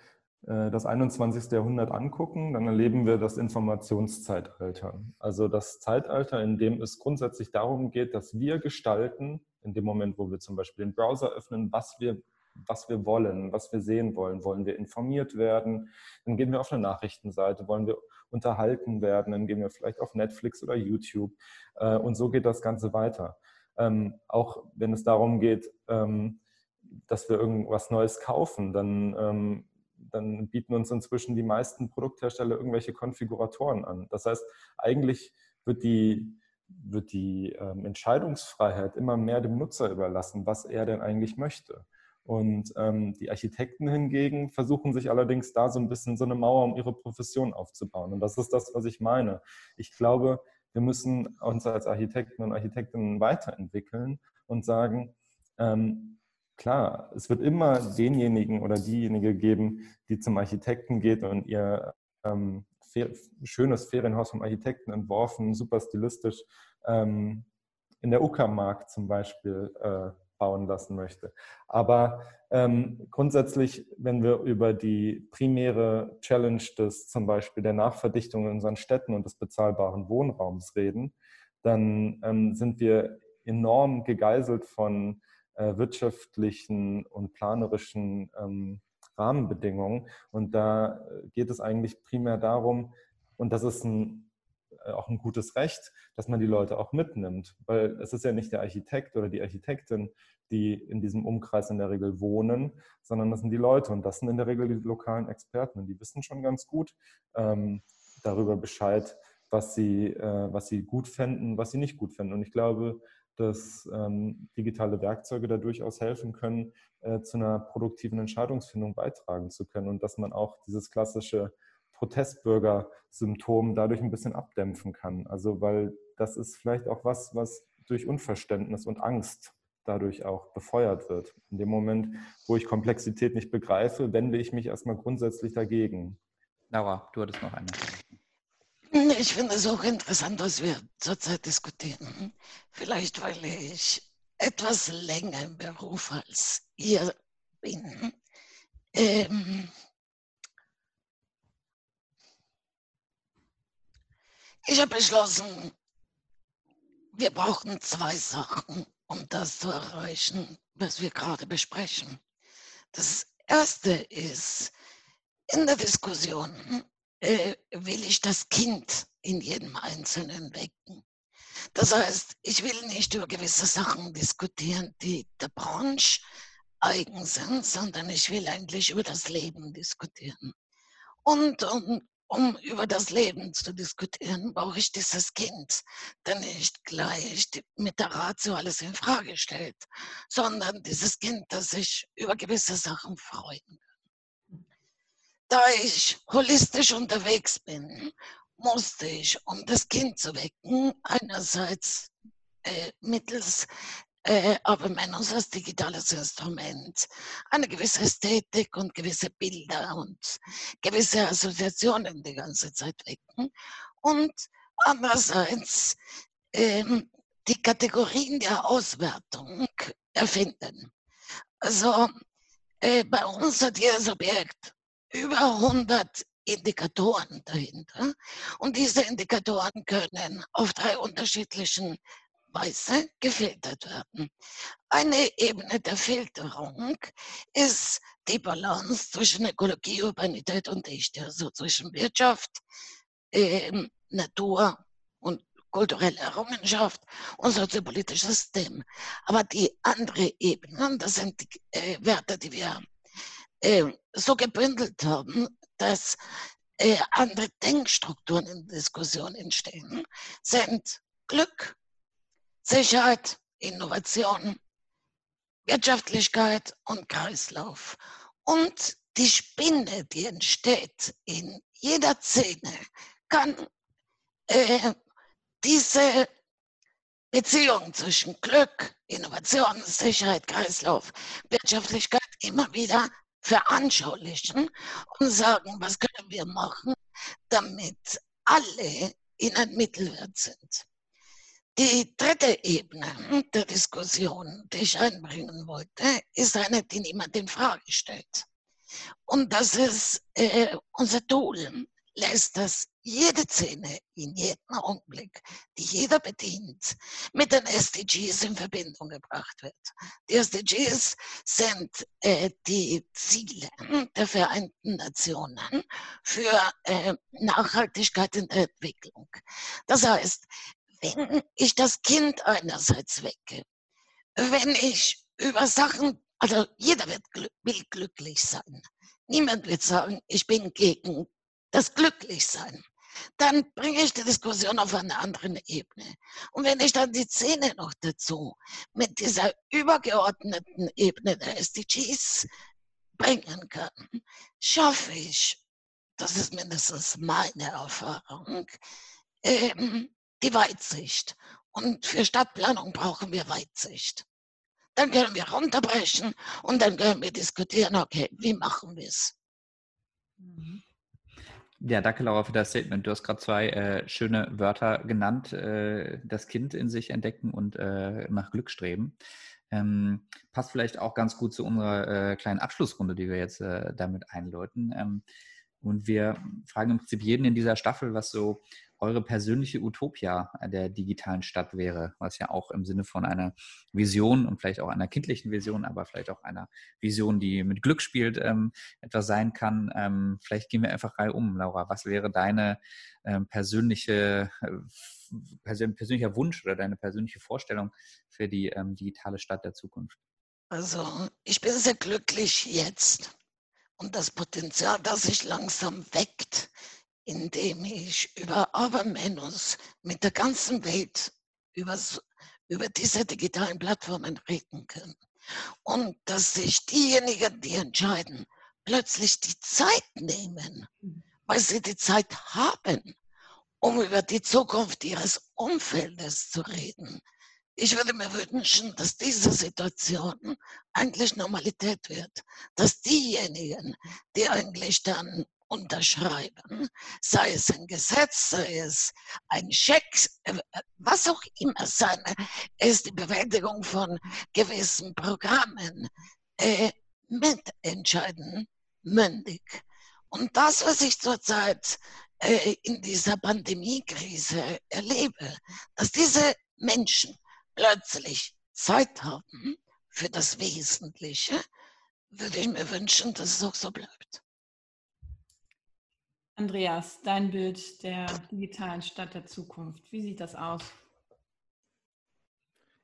äh, das 21. Jahrhundert angucken, dann erleben wir das Informationszeitalter. Also das Zeitalter, in dem es grundsätzlich darum geht, dass wir gestalten, in dem Moment, wo wir zum Beispiel den Browser öffnen, was wir was wir wollen, was wir sehen wollen. Wollen wir informiert werden? Dann gehen wir auf eine Nachrichtenseite. Wollen wir unterhalten werden? Dann gehen wir vielleicht auf Netflix oder YouTube. Äh, und so geht das Ganze weiter. Ähm, auch wenn es darum geht, ähm, dass wir irgendwas Neues kaufen, dann, ähm, dann bieten uns inzwischen die meisten Produkthersteller irgendwelche Konfiguratoren an. Das heißt, eigentlich wird die, wird die Entscheidungsfreiheit immer mehr dem Nutzer überlassen, was er denn eigentlich möchte. Und ähm, die Architekten hingegen versuchen sich allerdings da so ein bisschen so eine Mauer um ihre Profession aufzubauen. Und das ist das, was ich meine. Ich glaube, wir müssen uns als Architekten und Architektinnen weiterentwickeln und sagen, ähm, klar, es wird immer denjenigen oder diejenige geben, die zum Architekten geht und ihr ähm, schönes Ferienhaus vom Architekten entworfen, super stilistisch, ähm, in der Uckermark zum Beispiel äh, bauen lassen möchte. Aber ähm, grundsätzlich, wenn wir über die primäre Challenge des zum Beispiel der Nachverdichtung in unseren Städten und des bezahlbaren Wohnraums reden, dann ähm, sind wir enorm gegeißelt von äh, wirtschaftlichen und planerischen ähm, Rahmenbedingungen. Und da geht es eigentlich primär darum, und das ist ein äh, auch ein gutes Recht, dass man die Leute auch mitnimmt. Weil es ist ja nicht der Architekt oder die Architektin, die in diesem Umkreis in der Regel wohnen, sondern das sind die Leute und das sind in der Regel die lokalen Experten und die wissen schon ganz gut ähm, darüber Bescheid, was sie, äh, was sie gut fänden, was sie nicht gut fänden. Und ich glaube, dass ähm, digitale Werkzeuge da durchaus helfen können, äh, zu einer produktiven Entscheidungsfindung beitragen zu können und dass man auch dieses klassische Protestbürger-Symptom dadurch ein bisschen abdämpfen kann. Also weil das ist vielleicht auch was, was durch Unverständnis und Angst dadurch auch befeuert wird. In dem Moment, wo ich Komplexität nicht begreife, wende ich mich erstmal grundsätzlich dagegen. Laura, du hattest noch eine. Ich finde es auch interessant, was wir zurzeit diskutieren. Vielleicht, weil ich etwas länger im Beruf als ihr bin. Ähm, ich habe beschlossen, wir brauchen zwei Sachen um das zu erreichen, was wir gerade besprechen. Das Erste ist, in der Diskussion äh, will ich das Kind in jedem Einzelnen wecken. Das heißt, ich will nicht über gewisse Sachen diskutieren, die der Branche eigen sind, sondern ich will eigentlich über das Leben diskutieren. Und um, um über das Leben zu diskutieren, brauche ich dieses Kind, der nicht gleich mit der Ratio alles in Frage stellt, sondern dieses Kind, das sich über gewisse Sachen freuen kann. Da ich holistisch unterwegs bin musste ich, um das Kind zu wecken, einerseits äh, mittels äh, aber Menos als digitales Instrument eine gewisse Ästhetik und gewisse Bilder und gewisse Assoziationen die ganze Zeit wecken und andererseits ähm, die Kategorien der Auswertung erfinden. Also äh, bei uns hat jedes Objekt über 100 Indikatoren dahinter. Und diese Indikatoren können auf drei unterschiedlichen Weise gefiltert werden. Eine Ebene der Filterung ist die Balance zwischen Ökologie, Urbanität und Dichte, also zwischen Wirtschaft, äh, Natur und kulturelle Errungenschaft und soziopolitisches System. Aber die andere Ebene, das sind die äh, Werte, die wir äh, so gebündelt haben, dass äh, andere Denkstrukturen in Diskussion entstehen, sind Glück, Sicherheit, Innovation, Wirtschaftlichkeit und Kreislauf. Und die Spinne, die entsteht in jeder Szene, kann äh, diese Beziehung zwischen Glück, Innovation, Sicherheit, Kreislauf, Wirtschaftlichkeit immer wieder veranschaulichen und sagen, was können wir machen, damit alle in ein Mittelwert sind. Die dritte Ebene der Diskussion, die ich einbringen wollte, ist eine, die niemand in Frage stellt. Und das ist äh, unser Tool, lässt das jede Szene in jedem Augenblick, die jeder bedient, mit den SDGs in Verbindung gebracht wird. Die SDGs sind äh, die Ziele der Vereinten Nationen für äh, Nachhaltigkeit in der Entwicklung. Das heißt, wenn ich das Kind einerseits wecke, wenn ich über Sachen, also jeder wird, will glücklich sein. Niemand wird sagen, ich bin gegen das Glücklichsein, dann bringe ich die Diskussion auf eine andere Ebene. Und wenn ich dann die Szene noch dazu mit dieser übergeordneten Ebene der SDGs bringen kann, schaffe ich, das ist mindestens meine Erfahrung, ähm, die Weitsicht. Und für Stadtplanung brauchen wir Weitsicht. Dann können wir runterbrechen und dann können wir diskutieren, okay, wie machen wir es? Mhm. Ja, danke Laura für das Statement. Du hast gerade zwei äh, schöne Wörter genannt, äh, das Kind in sich entdecken und äh, nach Glück streben. Ähm, passt vielleicht auch ganz gut zu unserer äh, kleinen Abschlussrunde, die wir jetzt äh, damit einläuten. Ähm, und wir fragen im Prinzip jeden in dieser Staffel, was so eure persönliche Utopia der digitalen Stadt wäre, was ja auch im Sinne von einer Vision und vielleicht auch einer kindlichen Vision, aber vielleicht auch einer Vision, die mit Glück spielt, ähm, etwas sein kann. Ähm, vielleicht gehen wir einfach rein um, Laura. Was wäre deine ähm, persönliche, äh, persön persönlicher Wunsch oder deine persönliche Vorstellung für die ähm, digitale Stadt der Zukunft? Also, ich bin sehr glücklich jetzt und das Potenzial, das sich langsam weckt, indem ich über Abermenus mit der ganzen Welt über, über diese digitalen Plattformen reden kann. Und dass sich diejenigen, die entscheiden, plötzlich die Zeit nehmen, weil sie die Zeit haben, um über die Zukunft ihres Umfeldes zu reden. Ich würde mir wünschen, dass diese Situation eigentlich Normalität wird, dass diejenigen, die eigentlich dann unterschreiben, sei es ein Gesetz, sei es ein Scheck, äh, was auch immer sein, ist die Bewältigung von gewissen Programmen äh, mitentscheiden, mündig. Und das, was ich zurzeit äh, in dieser Pandemiekrise erlebe, dass diese Menschen plötzlich Zeit haben für das Wesentliche, würde ich mir wünschen, dass es auch so bleibt. Andreas, dein Bild der digitalen Stadt der Zukunft, wie sieht das aus?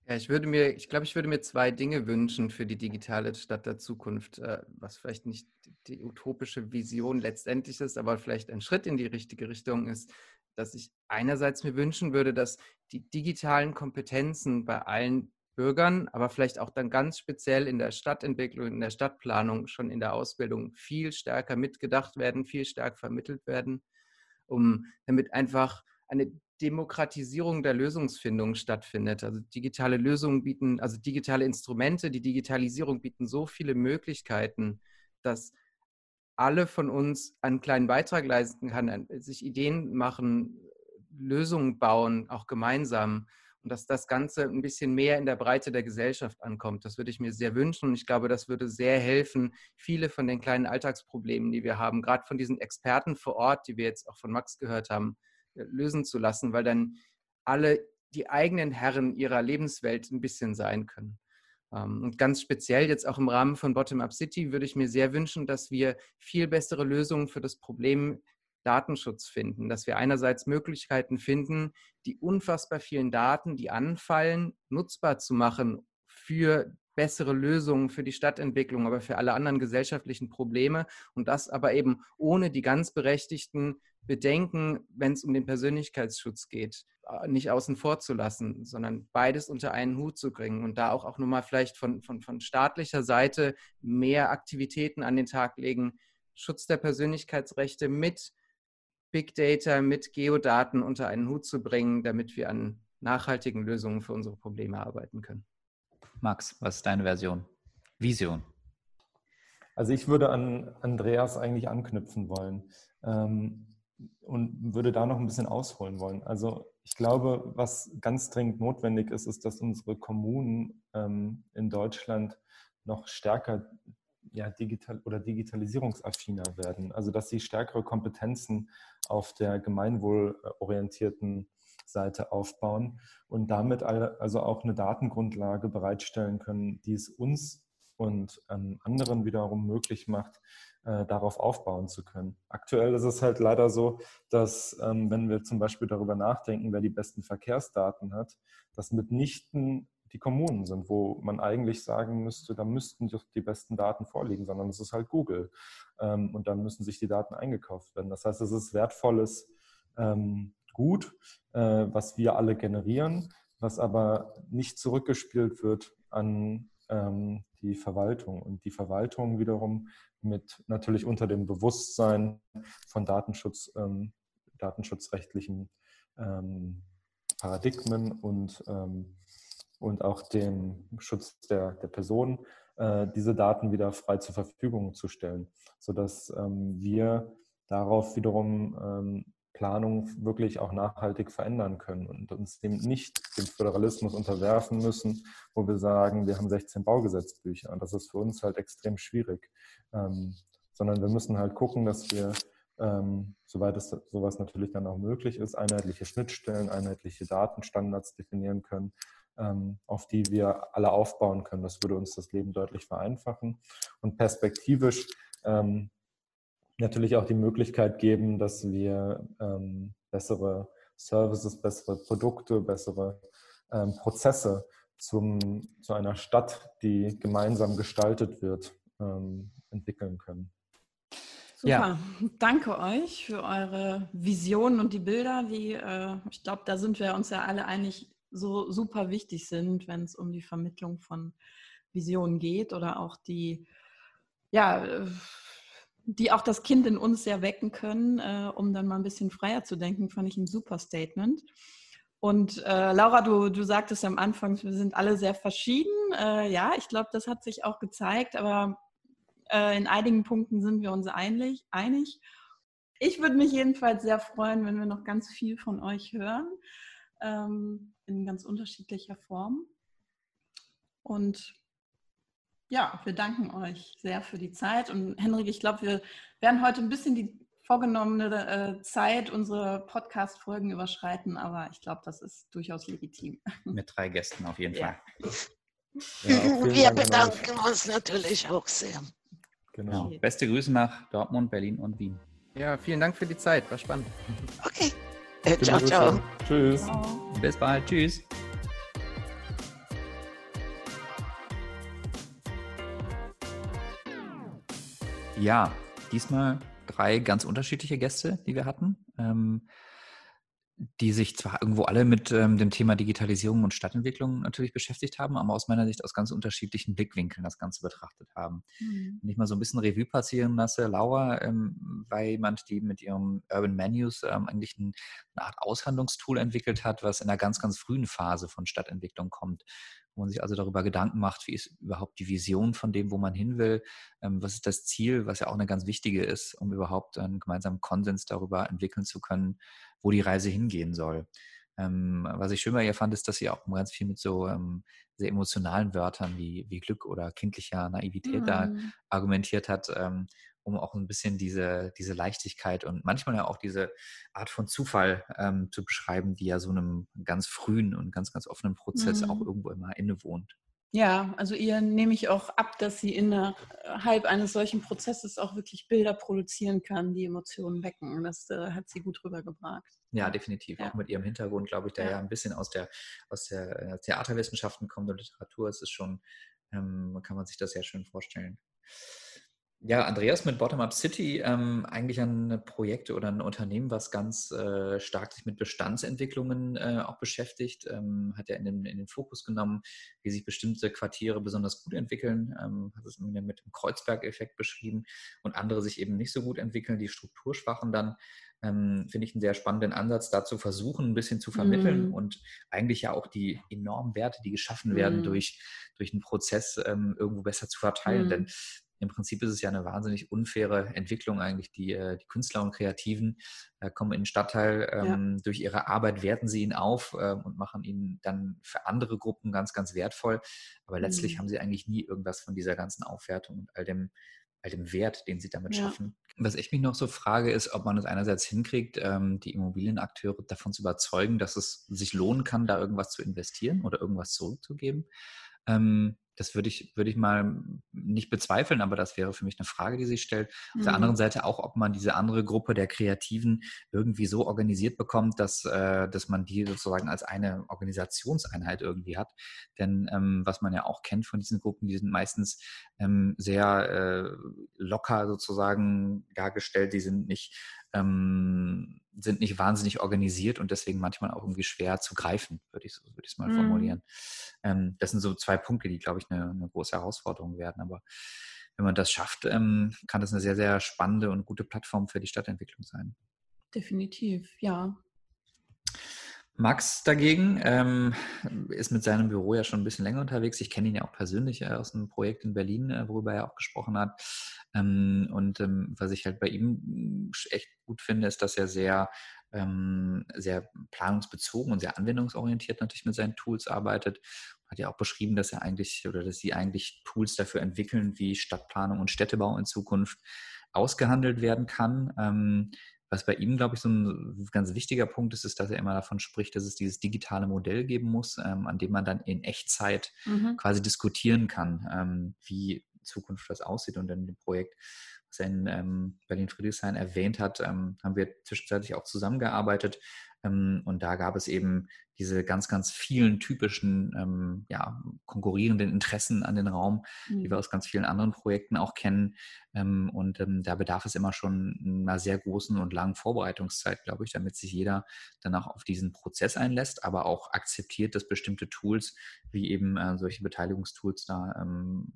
Ja, ich würde mir, ich glaube, ich würde mir zwei Dinge wünschen für die digitale Stadt der Zukunft, äh, was vielleicht nicht die utopische Vision letztendlich ist, aber vielleicht ein Schritt in die richtige Richtung ist, dass ich einerseits mir wünschen würde, dass die digitalen Kompetenzen bei allen Bürgern, aber vielleicht auch dann ganz speziell in der Stadtentwicklung, in der Stadtplanung, schon in der Ausbildung viel stärker mitgedacht werden, viel stärker vermittelt werden, um damit einfach eine Demokratisierung der Lösungsfindung stattfindet. Also digitale Lösungen bieten, also digitale Instrumente, die Digitalisierung bieten so viele Möglichkeiten, dass alle von uns einen kleinen Beitrag leisten kann, sich Ideen machen, Lösungen bauen, auch gemeinsam. Und dass das Ganze ein bisschen mehr in der Breite der Gesellschaft ankommt. Das würde ich mir sehr wünschen. Und ich glaube, das würde sehr helfen, viele von den kleinen Alltagsproblemen, die wir haben, gerade von diesen Experten vor Ort, die wir jetzt auch von Max gehört haben, äh, lösen zu lassen, weil dann alle die eigenen Herren ihrer Lebenswelt ein bisschen sein können. Ähm, und ganz speziell jetzt auch im Rahmen von Bottom-up City würde ich mir sehr wünschen, dass wir viel bessere Lösungen für das Problem Datenschutz finden, dass wir einerseits Möglichkeiten finden, die unfassbar vielen Daten, die anfallen, nutzbar zu machen für bessere Lösungen für die Stadtentwicklung, aber für alle anderen gesellschaftlichen Probleme und das aber eben ohne die ganz berechtigten Bedenken, wenn es um den Persönlichkeitsschutz geht, äh, nicht außen vor zu lassen, sondern beides unter einen Hut zu bringen und da auch, auch nochmal vielleicht von, von, von staatlicher Seite mehr Aktivitäten an den Tag legen, Schutz der Persönlichkeitsrechte mit Big Data, mit Geodaten unter einen Hut zu bringen, damit wir an nachhaltigen Lösungen für unsere Probleme arbeiten können. Max, was ist deine Version? Vision? Also ich würde an Andreas eigentlich anknüpfen wollen. Ähm, und würde da noch ein bisschen ausholen wollen. Also ich glaube, was ganz dringend notwendig ist, ist, dass unsere Kommunen ähm, in Deutschland noch stärker ja, digital oder digitalisierungsaffiner werden. Also dass sie stärkere Kompetenzen auf der gemeinwohlorientierten Seite aufbauen und damit also auch eine Datengrundlage bereitstellen können, die es uns und ähm, anderen wiederum möglich macht, äh, darauf aufbauen zu können. Aktuell ist es halt leider so, dass ähm, wenn wir zum Beispiel darüber nachdenken, wer die besten Verkehrsdaten hat, das mitnichten die Kommunen sind, wo man eigentlich sagen müsste, da müssten doch die besten Daten vorliegen, sondern es ist halt Google. Ähm, und dann müssen sich die Daten eingekauft werden. Das heißt, es ist wertvolles ähm, Gut, äh, was wir alle generieren, was aber nicht zurückgespielt wird an ähm, die Verwaltung. Und die Verwaltung wiederum mit natürlich unter dem Bewusstsein von Datenschutz, datenschutzrechtlichen Paradigmen und, und auch dem Schutz der, der Person, äh, diese Daten wieder frei zur Verfügung zu stellen, sodass ähm, wir darauf wiederum ähm, Planung wirklich auch nachhaltig verändern können und uns dem nicht dem Föderalismus unterwerfen müssen, wo wir sagen, wir haben 16 Baugesetzbücher. Und das ist für uns halt extrem schwierig. Ähm, sondern wir müssen halt gucken, dass wir, ähm, soweit es sowas natürlich dann auch möglich ist, einheitliche Schnittstellen, einheitliche Datenstandards definieren können, auf die wir alle aufbauen können. Das würde uns das Leben deutlich vereinfachen. Und perspektivisch ähm, natürlich auch die Möglichkeit geben, dass wir ähm, bessere Services, bessere Produkte, bessere ähm, Prozesse zum, zu einer Stadt, die gemeinsam gestaltet wird, ähm, entwickeln können. Super, ja. danke euch für eure Visionen und die Bilder, die, äh, ich glaube, da sind wir uns ja alle einig, so super wichtig sind, wenn es um die Vermittlung von Visionen geht oder auch die, ja, äh, die auch das Kind in uns sehr wecken können, äh, um dann mal ein bisschen freier zu denken, fand ich ein super Statement. Und äh, Laura, du, du sagtest am Anfang, wir sind alle sehr verschieden. Äh, ja, ich glaube, das hat sich auch gezeigt, aber äh, in einigen Punkten sind wir uns einig. einig. Ich würde mich jedenfalls sehr freuen, wenn wir noch ganz viel von euch hören, ähm, in ganz unterschiedlicher Form. Und ja, wir danken euch sehr für die Zeit. Und Henrik, ich glaube, wir werden heute ein bisschen die vorgenommene äh, Zeit unsere Podcast-Folgen überschreiten, aber ich glaube, das ist durchaus legitim. [LAUGHS] Mit drei Gästen auf jeden Fall. [LAUGHS] Ja, Wir bedanken uns natürlich auch sehr. Genau. genau. Beste Grüße nach Dortmund, Berlin und Wien. Ja, vielen Dank für die Zeit. War spannend. Okay. Äh, ciao, ciao. Tschüss. Ciao. Bis bald. Tschüss. Ja, diesmal drei ganz unterschiedliche Gäste, die wir hatten. Ähm, die sich zwar irgendwo alle mit ähm, dem Thema Digitalisierung und Stadtentwicklung natürlich beschäftigt haben, aber aus meiner Sicht aus ganz unterschiedlichen Blickwinkeln das Ganze betrachtet haben. Mhm. Wenn ich mal so ein bisschen Revue passieren lasse, Laura ähm, war jemand, die mit ihrem Urban Menus ähm, eigentlich ein, eine Art Aushandlungstool entwickelt hat, was in einer ganz, ganz frühen Phase von Stadtentwicklung kommt wo man sich also darüber Gedanken macht, wie ist überhaupt die Vision von dem, wo man hin will, ähm, was ist das Ziel, was ja auch eine ganz wichtige ist, um überhaupt einen gemeinsamen Konsens darüber entwickeln zu können, wo die Reise hingehen soll. Ähm, was ich schön bei ihr fand, ist, dass sie auch ganz viel mit so ähm, sehr emotionalen Wörtern wie, wie Glück oder kindlicher Naivität mhm. da argumentiert hat, ähm, um auch ein bisschen diese, diese Leichtigkeit und manchmal ja auch diese Art von Zufall ähm, zu beschreiben, die ja so einem ganz frühen und ganz, ganz offenen Prozess mhm. auch irgendwo immer innewohnt. Ja, also ihr nehme ich auch ab, dass sie innerhalb eines solchen Prozesses auch wirklich Bilder produzieren kann, die Emotionen wecken. Das äh, hat sie gut rübergebracht. Ja, definitiv. Ja. Auch mit ihrem Hintergrund, glaube ich, der ja. ja, ein bisschen aus der, aus der äh, Theaterwissenschaften kommt und Literatur. Es ist schon, ähm, kann man sich das sehr schön vorstellen. Ja, Andreas mit Bottom-Up City, ähm, eigentlich ein Projekt oder ein Unternehmen, was ganz äh, stark sich mit Bestandsentwicklungen äh, auch beschäftigt, ähm, hat ja in den, in den Fokus genommen, wie sich bestimmte Quartiere besonders gut entwickeln, ähm, hat es mit dem Kreuzberg-Effekt beschrieben und andere sich eben nicht so gut entwickeln, die strukturschwachen dann. Ähm, finde ich einen sehr spannenden Ansatz, da zu versuchen, ein bisschen zu vermitteln mm. und eigentlich ja auch die enormen Werte, die geschaffen werden mm. durch, durch einen Prozess, ähm, irgendwo besser zu verteilen. Mm. Denn im Prinzip ist es ja eine wahnsinnig unfaire Entwicklung eigentlich. Die, äh, die Künstler und Kreativen äh, kommen in den Stadtteil, ähm, ja. durch ihre Arbeit werten sie ihn auf äh, und machen ihn dann für andere Gruppen ganz, ganz wertvoll. Aber letztlich mhm. haben sie eigentlich nie irgendwas von dieser ganzen Aufwertung und all dem, all dem Wert, den sie damit ja. schaffen. Was ich mich noch so frage, ist, ob man es einerseits hinkriegt, ähm, die Immobilienakteure davon zu überzeugen, dass es sich lohnen kann, da irgendwas zu investieren oder irgendwas zurückzugeben. Ähm, das würde ich, würde ich mal nicht bezweifeln, aber das wäre für mich eine Frage, die sich stellt. Auf mhm. der anderen Seite auch, ob man diese andere Gruppe der Kreativen irgendwie so organisiert bekommt, dass, äh, dass man die sozusagen als eine Organisationseinheit irgendwie hat. Denn ähm, was man ja auch kennt von diesen Gruppen, die sind meistens ähm, sehr äh, locker sozusagen dargestellt. Die sind nicht ähm, sind nicht wahnsinnig organisiert und deswegen manchmal auch irgendwie schwer zu greifen, würde ich es würd mal mhm. formulieren. Ähm, das sind so zwei Punkte, die, glaube ich, eine, eine, große Herausforderung werden. Aber wenn man das schafft, ähm, kann das eine sehr, sehr spannende und gute Plattform für die Stadtentwicklung sein. Definitiv, ja. Max dagegen ähm, ist mit seinem Büro ja schon ein bisschen länger unterwegs. Ich kenne ihn ja auch persönlich äh, aus einem Projekt in Berlin, äh, worüber er auch gesprochen hat. Ähm, und ähm, was ich halt bei ihm echt gut finde, ist, dass er sehr, ähm, sehr planungsbezogen und sehr anwendungsorientiert natürlich mit seinen Tools arbeitet. Hat ja auch beschrieben, dass er eigentlich oder dass sie eigentlich Tools dafür entwickeln, wie Stadtplanung und Städtebau in Zukunft ausgehandelt werden kann. Ähm, was bei ihm, glaube ich, so ein ganz wichtiger Punkt ist, ist, dass er immer davon spricht, dass es dieses digitale Modell geben muss, ähm, an dem man dann in Echtzeit mhm. quasi diskutieren kann, ähm, wie Zukunft das aussieht. Und in dem Projekt, was er in ähm, Berlin-Friedrichshain erwähnt hat, ähm, haben wir zwischenzeitlich auch zusammengearbeitet. Ähm, und da gab es eben diese ganz, ganz vielen typischen ähm, ja, konkurrierenden Interessen an den Raum, mhm. die wir aus ganz vielen anderen Projekten auch kennen. Ähm, und da bedarf es immer schon einer sehr großen und langen Vorbereitungszeit, glaube ich, damit sich jeder dann auch auf diesen Prozess einlässt, aber auch akzeptiert, dass bestimmte Tools wie eben äh, solche Beteiligungstools da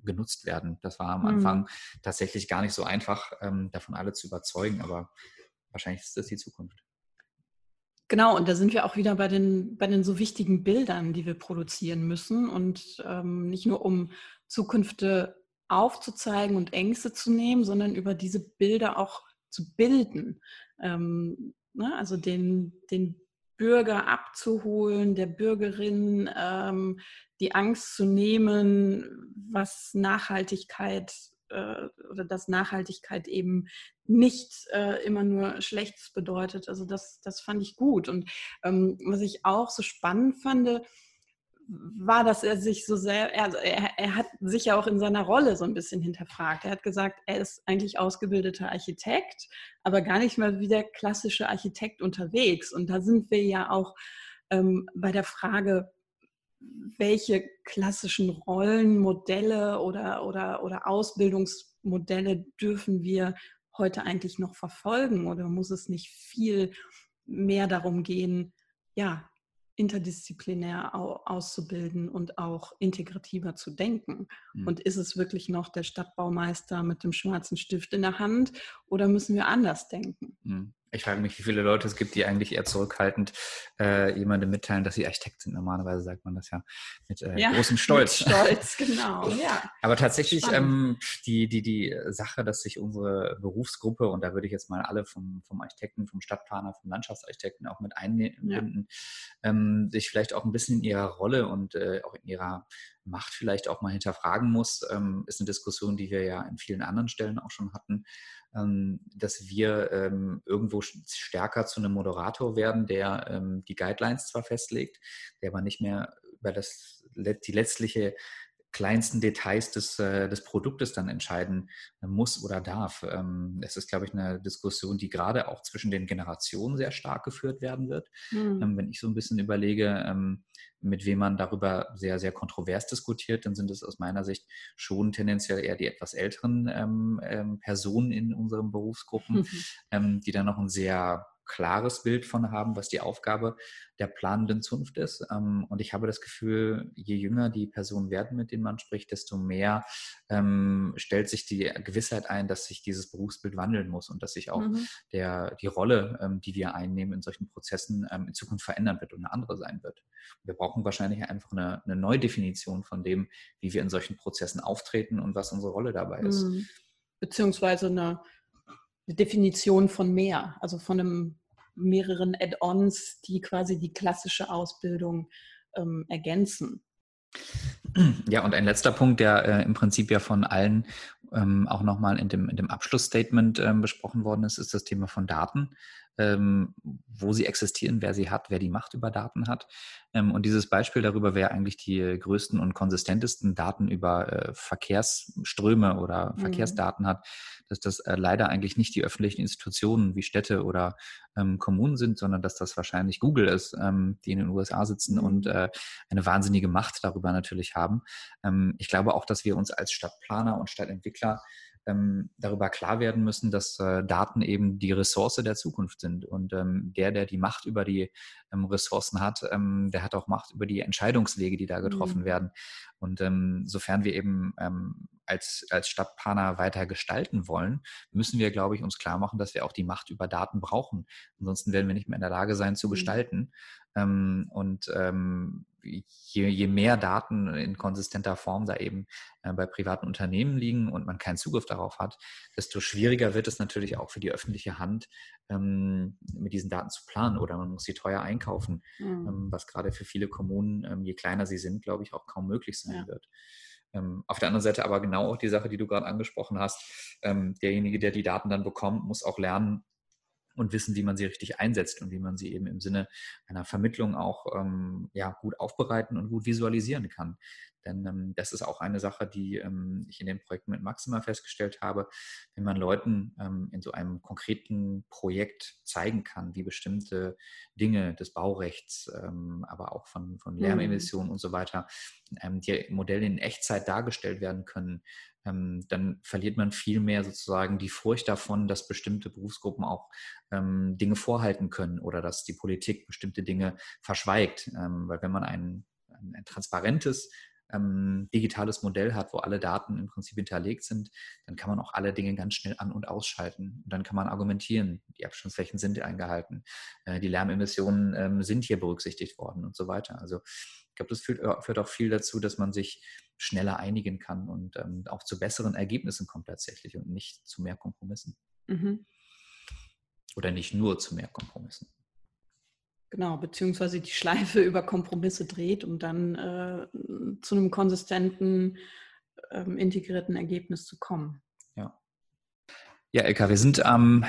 genutzt werden. Das war am mhm. Anfang tatsächlich gar nicht so einfach, davon alle zu überzeugen, aber wahrscheinlich ist das die Zukunft. Genau, und da sind wir auch wieder bei den, bei den so wichtigen Bildern, die wir produzieren müssen. Und ähm, nicht nur um Zukünfte aufzuzeigen und Ängste zu nehmen, sondern über diese Bilder auch zu bilden. Ähm, ne? Also den, den Bürger abzuholen, der Bürgerin ähm, die Angst zu nehmen, was Nachhaltigkeit äh, oder dass Nachhaltigkeit eben nicht äh, immer nur Schlechtes bedeutet. Also das, das fand ich gut. Und ähm, was ich auch so spannend fand, war, dass er sich so sehr, er, er hat sich ja auch in seiner Rolle so ein bisschen hinterfragt. Er hat gesagt, er ist eigentlich ausgebildeter Architekt, aber gar nicht mal wie der klassische Architekt unterwegs. Und da sind wir ja auch ähm, bei der Frage, welche klassischen Rollenmodelle oder, oder, oder Ausbildungsmodelle dürfen wir heute eigentlich noch verfolgen oder muss es nicht viel mehr darum gehen, ja, interdisziplinär auszubilden und auch integrativer zu denken? Mhm. Und ist es wirklich noch der Stadtbaumeister mit dem schwarzen Stift in der Hand oder müssen wir anders denken? Mhm. Ich frage mich, wie viele Leute es gibt, die eigentlich eher zurückhaltend äh, jemandem mitteilen, dass sie Architekt sind. Normalerweise sagt man das ja mit äh, ja, großem Stolz. [LAUGHS] Mit Stolz, genau. [LAUGHS] Ja. Aber tatsächlich ähm, die, die, die Sache, dass sich unsere Berufsgruppe, und da würde ich jetzt mal alle vom, vom Architekten, vom Stadtplaner, vom Landschaftsarchitekten auch mit einbinden, ja. ähm, sich vielleicht auch ein bisschen in ihrer Rolle und äh, auch in ihrer Macht vielleicht auch mal hinterfragen muss, ähm, ist eine Diskussion, die wir ja in vielen anderen Stellen auch schon hatten. Ähm, dass wir ähm, irgendwo stärker zu einem Moderator werden, der ähm, die Guidelines zwar festlegt, der aber nicht mehr über das, die letztliche kleinsten Details des, äh, des Produktes dann entscheiden muss oder darf. Ähm, es ist, glaube ich, eine Diskussion, die gerade auch zwischen den Generationen sehr stark geführt werden wird. Mhm. wenn ich so ein bisschen überlege, ähm, mit wem man darüber sehr, sehr kontrovers diskutiert, dann sind es aus meiner Sicht schon tendenziell eher die etwas älteren ähm, Personen in unseren Berufsgruppen, mhm. die dann noch ein sehr klares Bild von haben, was die Aufgabe der planenden Zunft ist. Ähm, und ich habe das Gefühl, je jünger die Personen werden, mit denen man spricht, desto mehr ähm, stellt sich die Gewissheit ein, dass sich dieses Berufsbild wandeln muss und dass sich auch mhm. der, die Rolle, ähm, die wir einnehmen in solchen Prozessen, in Zukunft verändern wird und eine andere sein wird. Wir brauchen wahrscheinlich einfach eine, eine Neudefinition von dem, wie wir in solchen Prozessen auftreten und was unsere Rolle dabei ist. Mhm. Beziehungsweise eine Definition von mehr, also von einem mehreren Add-ons, die quasi die klassische Ausbildung ähm, ergänzen. Ja, und ein letzter Punkt, der äh, im Prinzip ja von allen ähm, auch nochmal in dem, in dem Abschlussstatement ähm, besprochen worden ist, ist das Thema von Daten ähm, wo sie existieren, wer sie hat, wer die Macht über Daten hat. Ähm, und dieses Beispiel darüber, wer eigentlich die größten und konsistentesten Daten über äh, Verkehrsströme oder mhm. Verkehrsdaten hat, dass das äh, leider eigentlich nicht die öffentlichen Institutionen wie Städte oder ähm, Kommunen sind, sondern dass das wahrscheinlich Google ist, ähm, die in den USA sitzen mhm. und äh, eine wahnsinnige Macht darüber natürlich haben. Ähm, ich glaube auch, dass wir uns als Stadtplaner und Stadtentwickler ähm, darüber klar werden müssen, dass äh, Daten eben die Ressource der Zukunft sind. Und ähm, der, der die Macht über die ähm, Ressourcen hat, ähm, der hat auch Macht über die Entscheidungswege, die da getroffen mhm. werden. Und ähm, sofern wir eben ähm, als, als Stadtplaner weiter gestalten wollen, müssen wir, glaube ich, uns klar machen, dass wir auch die Macht über Daten brauchen. Ansonsten werden wir nicht mehr in der Lage sein zu mhm. gestalten. Ähm, und ähm, je, je, mehr Daten in konsistenter Form da eben äh, bei privaten Unternehmen liegen und man keinen Zugriff darauf hat, desto schwieriger wird es natürlich auch für die öffentliche Hand, ähm, mit diesen Daten zu planen oder man muss sie teuer einkaufen, mhm. ähm, was gerade für viele Kommunen, ähm, je kleiner sie sind, glaube ich, auch kaum möglich sein ja. wird. Ähm, auf der anderen Seite aber genau auch die Sache, die du gerade angesprochen hast, derjenige, der die Daten dann bekommt, muss auch lernen, und wissen, wie man sie richtig einsetzt und wie man sie eben im Sinne einer Vermittlung auch ähm, ja, gut aufbereiten und gut visualisieren kann. Denn ähm, das ist auch eine Sache, die ähm, ich in den Projekten mit Maxima festgestellt habe. Wenn man Leuten ähm, in so einem konkreten Projekt zeigen kann, wie bestimmte Dinge des Baurechts, ähm, aber auch von, von mhm. Lärmemissionen mhm. und so weiter, ähm, die Modelle in Echtzeit dargestellt werden können, ähm, dann verliert man viel mehr sozusagen die Furcht davon, dass bestimmte Berufsgruppen auch Dinge vorhalten können oder dass die Politik bestimmte Dinge verschweigt. Weil wenn man ein, ein transparentes ähm, digitales Modell hat, wo alle Daten im Prinzip hinterlegt sind, dann kann man auch alle Dinge ganz schnell an- und ausschalten. Und dann kann man argumentieren, die Abstandsflächen sind eingehalten, äh, die Lärmemissionen ähm, sind hier berücksichtigt worden und so weiter. Also ich glaube, das führt, äh, führt, auch viel dazu, dass man sich schneller einigen kann und ähm, auch zu besseren Ergebnissen kommt tatsächlich und nicht zu mehr Kompromissen. Mhm. Oder nicht nur zu mehr Kompromissen. Genau, beziehungsweise die Schleife [LAUGHS] über Kompromisse dreht, um dann äh, zu einem konsistenten, ähm, integrierten Ergebnis zu kommen. Ja. Ja, Ilka, wir sind am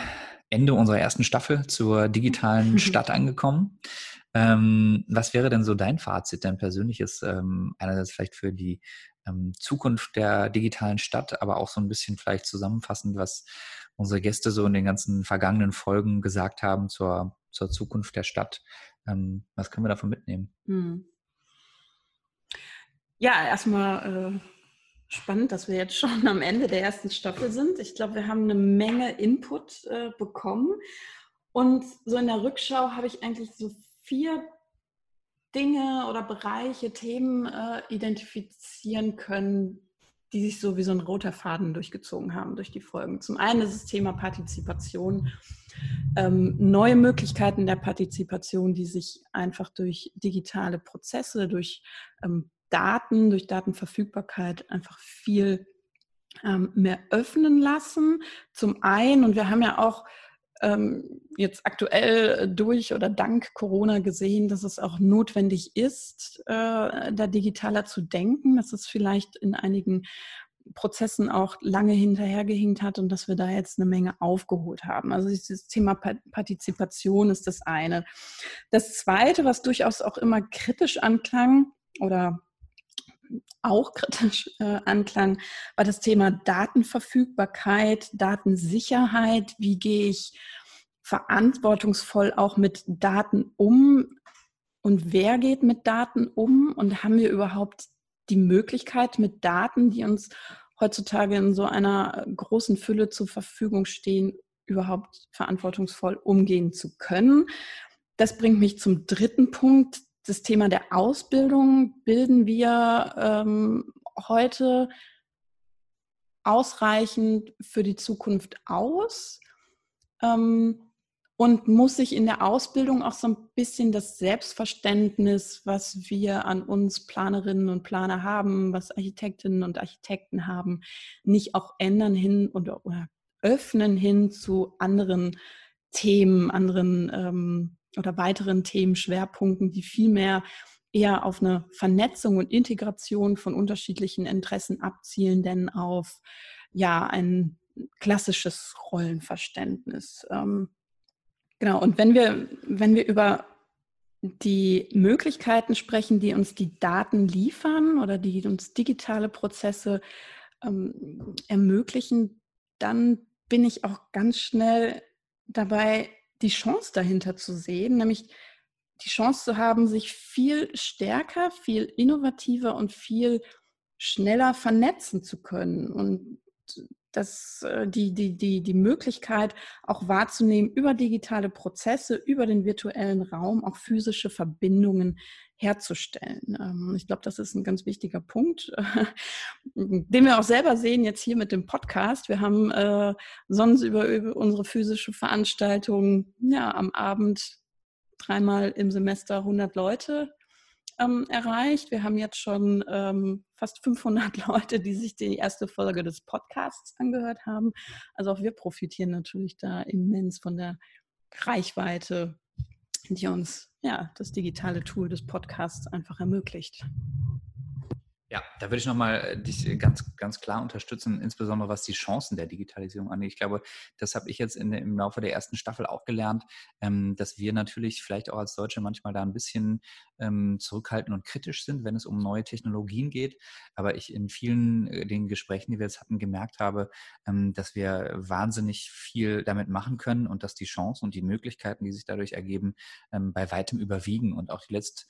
Ende unserer ersten Staffel zur digitalen [LAUGHS] Stadt angekommen. Ähm, was wäre denn so dein Fazit, dein persönliches, ähm, einerseits vielleicht für die Zukunft der digitalen Stadt, aber auch so ein bisschen vielleicht zusammenfassend, was unsere Gäste so in den ganzen vergangenen Folgen gesagt haben zur, zur Zukunft der Stadt. Ähm, was können wir davon mitnehmen? Hm. Ja, erstmal äh, spannend, dass wir jetzt schon am Ende der ersten Staffel sind. Ich glaube, wir haben eine Menge Input äh, bekommen. Und so in der Rückschau habe ich eigentlich so vier Dinge oder Bereiche, Themen äh, identifizieren können, die sich so wie so ein roter Faden durchgezogen haben durch die Folgen. Zum einen ist das Thema Partizipation, ähm, neue Möglichkeiten der Partizipation, die sich einfach durch digitale Prozesse, durch ähm, Daten, durch Datenverfügbarkeit einfach viel ähm, mehr öffnen lassen. Zum einen, und wir haben ja auch ähm, jetzt aktuell durch oder dank Corona gesehen, dass es auch notwendig ist, äh, da digitaler zu denken, dass es vielleicht in einigen Prozessen auch lange hinterhergehinkt hat und dass wir da jetzt eine Menge aufgeholt haben. Also dieses Thema Partizipation ist das eine. Das zweite, was durchaus auch immer kritisch anklang oder auch kritisch äh, anklang, war das Thema Datenverfügbarkeit, Datensicherheit. Wie gehe ich verantwortungsvoll auch mit Daten um? Und wer geht mit Daten um? Und haben wir überhaupt die Möglichkeit, mit Daten, die uns heutzutage in so einer großen Fülle zur Verfügung stehen, überhaupt verantwortungsvoll umgehen zu können? Das bringt mich zum dritten Punkt, das Thema der Ausbildung bilden wir ähm, heute ausreichend für die Zukunft aus ähm, und muss sich in der Ausbildung auch so ein bisschen das Selbstverständnis, was wir an uns Planerinnen und Planer haben, was Architektinnen und Architekten haben, nicht auch ändern hin oder, oder öffnen hin zu anderen Themen, anderen ähm, oder weiteren Themenschwerpunkten, die vielmehr eher auf eine Vernetzung und Integration von unterschiedlichen Interessen abzielen, denn auf ja ein klassisches Rollenverständnis. Ähm, genau, und wenn wir, wenn wir über die Möglichkeiten sprechen, die uns die Daten liefern oder die uns digitale Prozesse ähm, ermöglichen, dann bin ich auch ganz schnell dabei, die Chance dahinter zu sehen, nämlich die Chance zu haben, sich viel stärker, viel innovativer und viel schneller vernetzen zu können und das, äh, die, die, die, die Möglichkeit auch wahrzunehmen über digitale Prozesse, über den virtuellen Raum, auch physische Verbindungen herzustellen. Ähm, ich glaube, das ist ein ganz wichtiger Punkt, [LAUGHS] den wir auch selber sehen jetzt hier mit dem Podcast. Wir haben äh, sonst über, über unsere physische Veranstaltung ja, am Abend dreimal im Semester 100 Leute ähm, erreicht. Wir haben jetzt schon ähm, fast 500 [LAUGHS] Leute, die sich die erste Folge des Podcasts angehört haben. Also auch wir profitieren natürlich da immens von der Reichweite, die uns ja das digitale Tool des Podcasts einfach ermöglicht. Ja, da würde ich nochmal äh, dich ganz, ganz klar unterstützen, insbesondere was die Chancen der Digitalisierung angeht. Ich glaube, das habe ich jetzt in, im Laufe der ersten Staffel auch gelernt, ähm, dass wir natürlich vielleicht auch als Deutsche manchmal da ein bisschen ähm, zurückhaltend und kritisch sind, wenn es um neue Technologien geht. Aber ich in vielen äh, den Gesprächen, die wir jetzt hatten, gemerkt habe, ähm, dass wir wahnsinnig viel damit machen können und dass die Chancen und die Möglichkeiten, die sich dadurch ergeben, ähm, bei weitem überwiegen. Und auch die letzt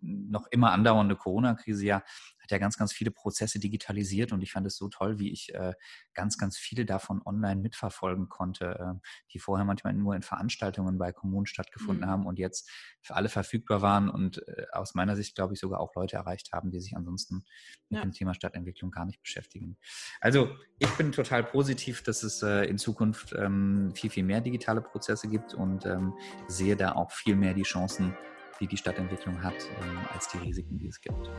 noch immer andauernde Corona-Krise ja hat ja ganz, ganz viele Prozesse digitalisiert und ich fand es so toll, wie ich äh, ganz, ganz viele davon online mitverfolgen konnte, äh, die vorher manchmal nur in Veranstaltungen bei Kommunen stattgefunden mhm. haben und jetzt für alle verfügbar waren und äh, aus meiner Sicht, glaube ich, sogar auch Leute erreicht haben, die sich ansonsten mit ja. dem Thema Stadtentwicklung gar nicht beschäftigen. Also ich bin total positiv, dass es äh, in Zukunft ähm, viel, viel mehr digitale Prozesse gibt und ähm, sehe da auch viel mehr die Chancen, die die Stadtentwicklung hat, ähm, als die Risiken, die es gibt.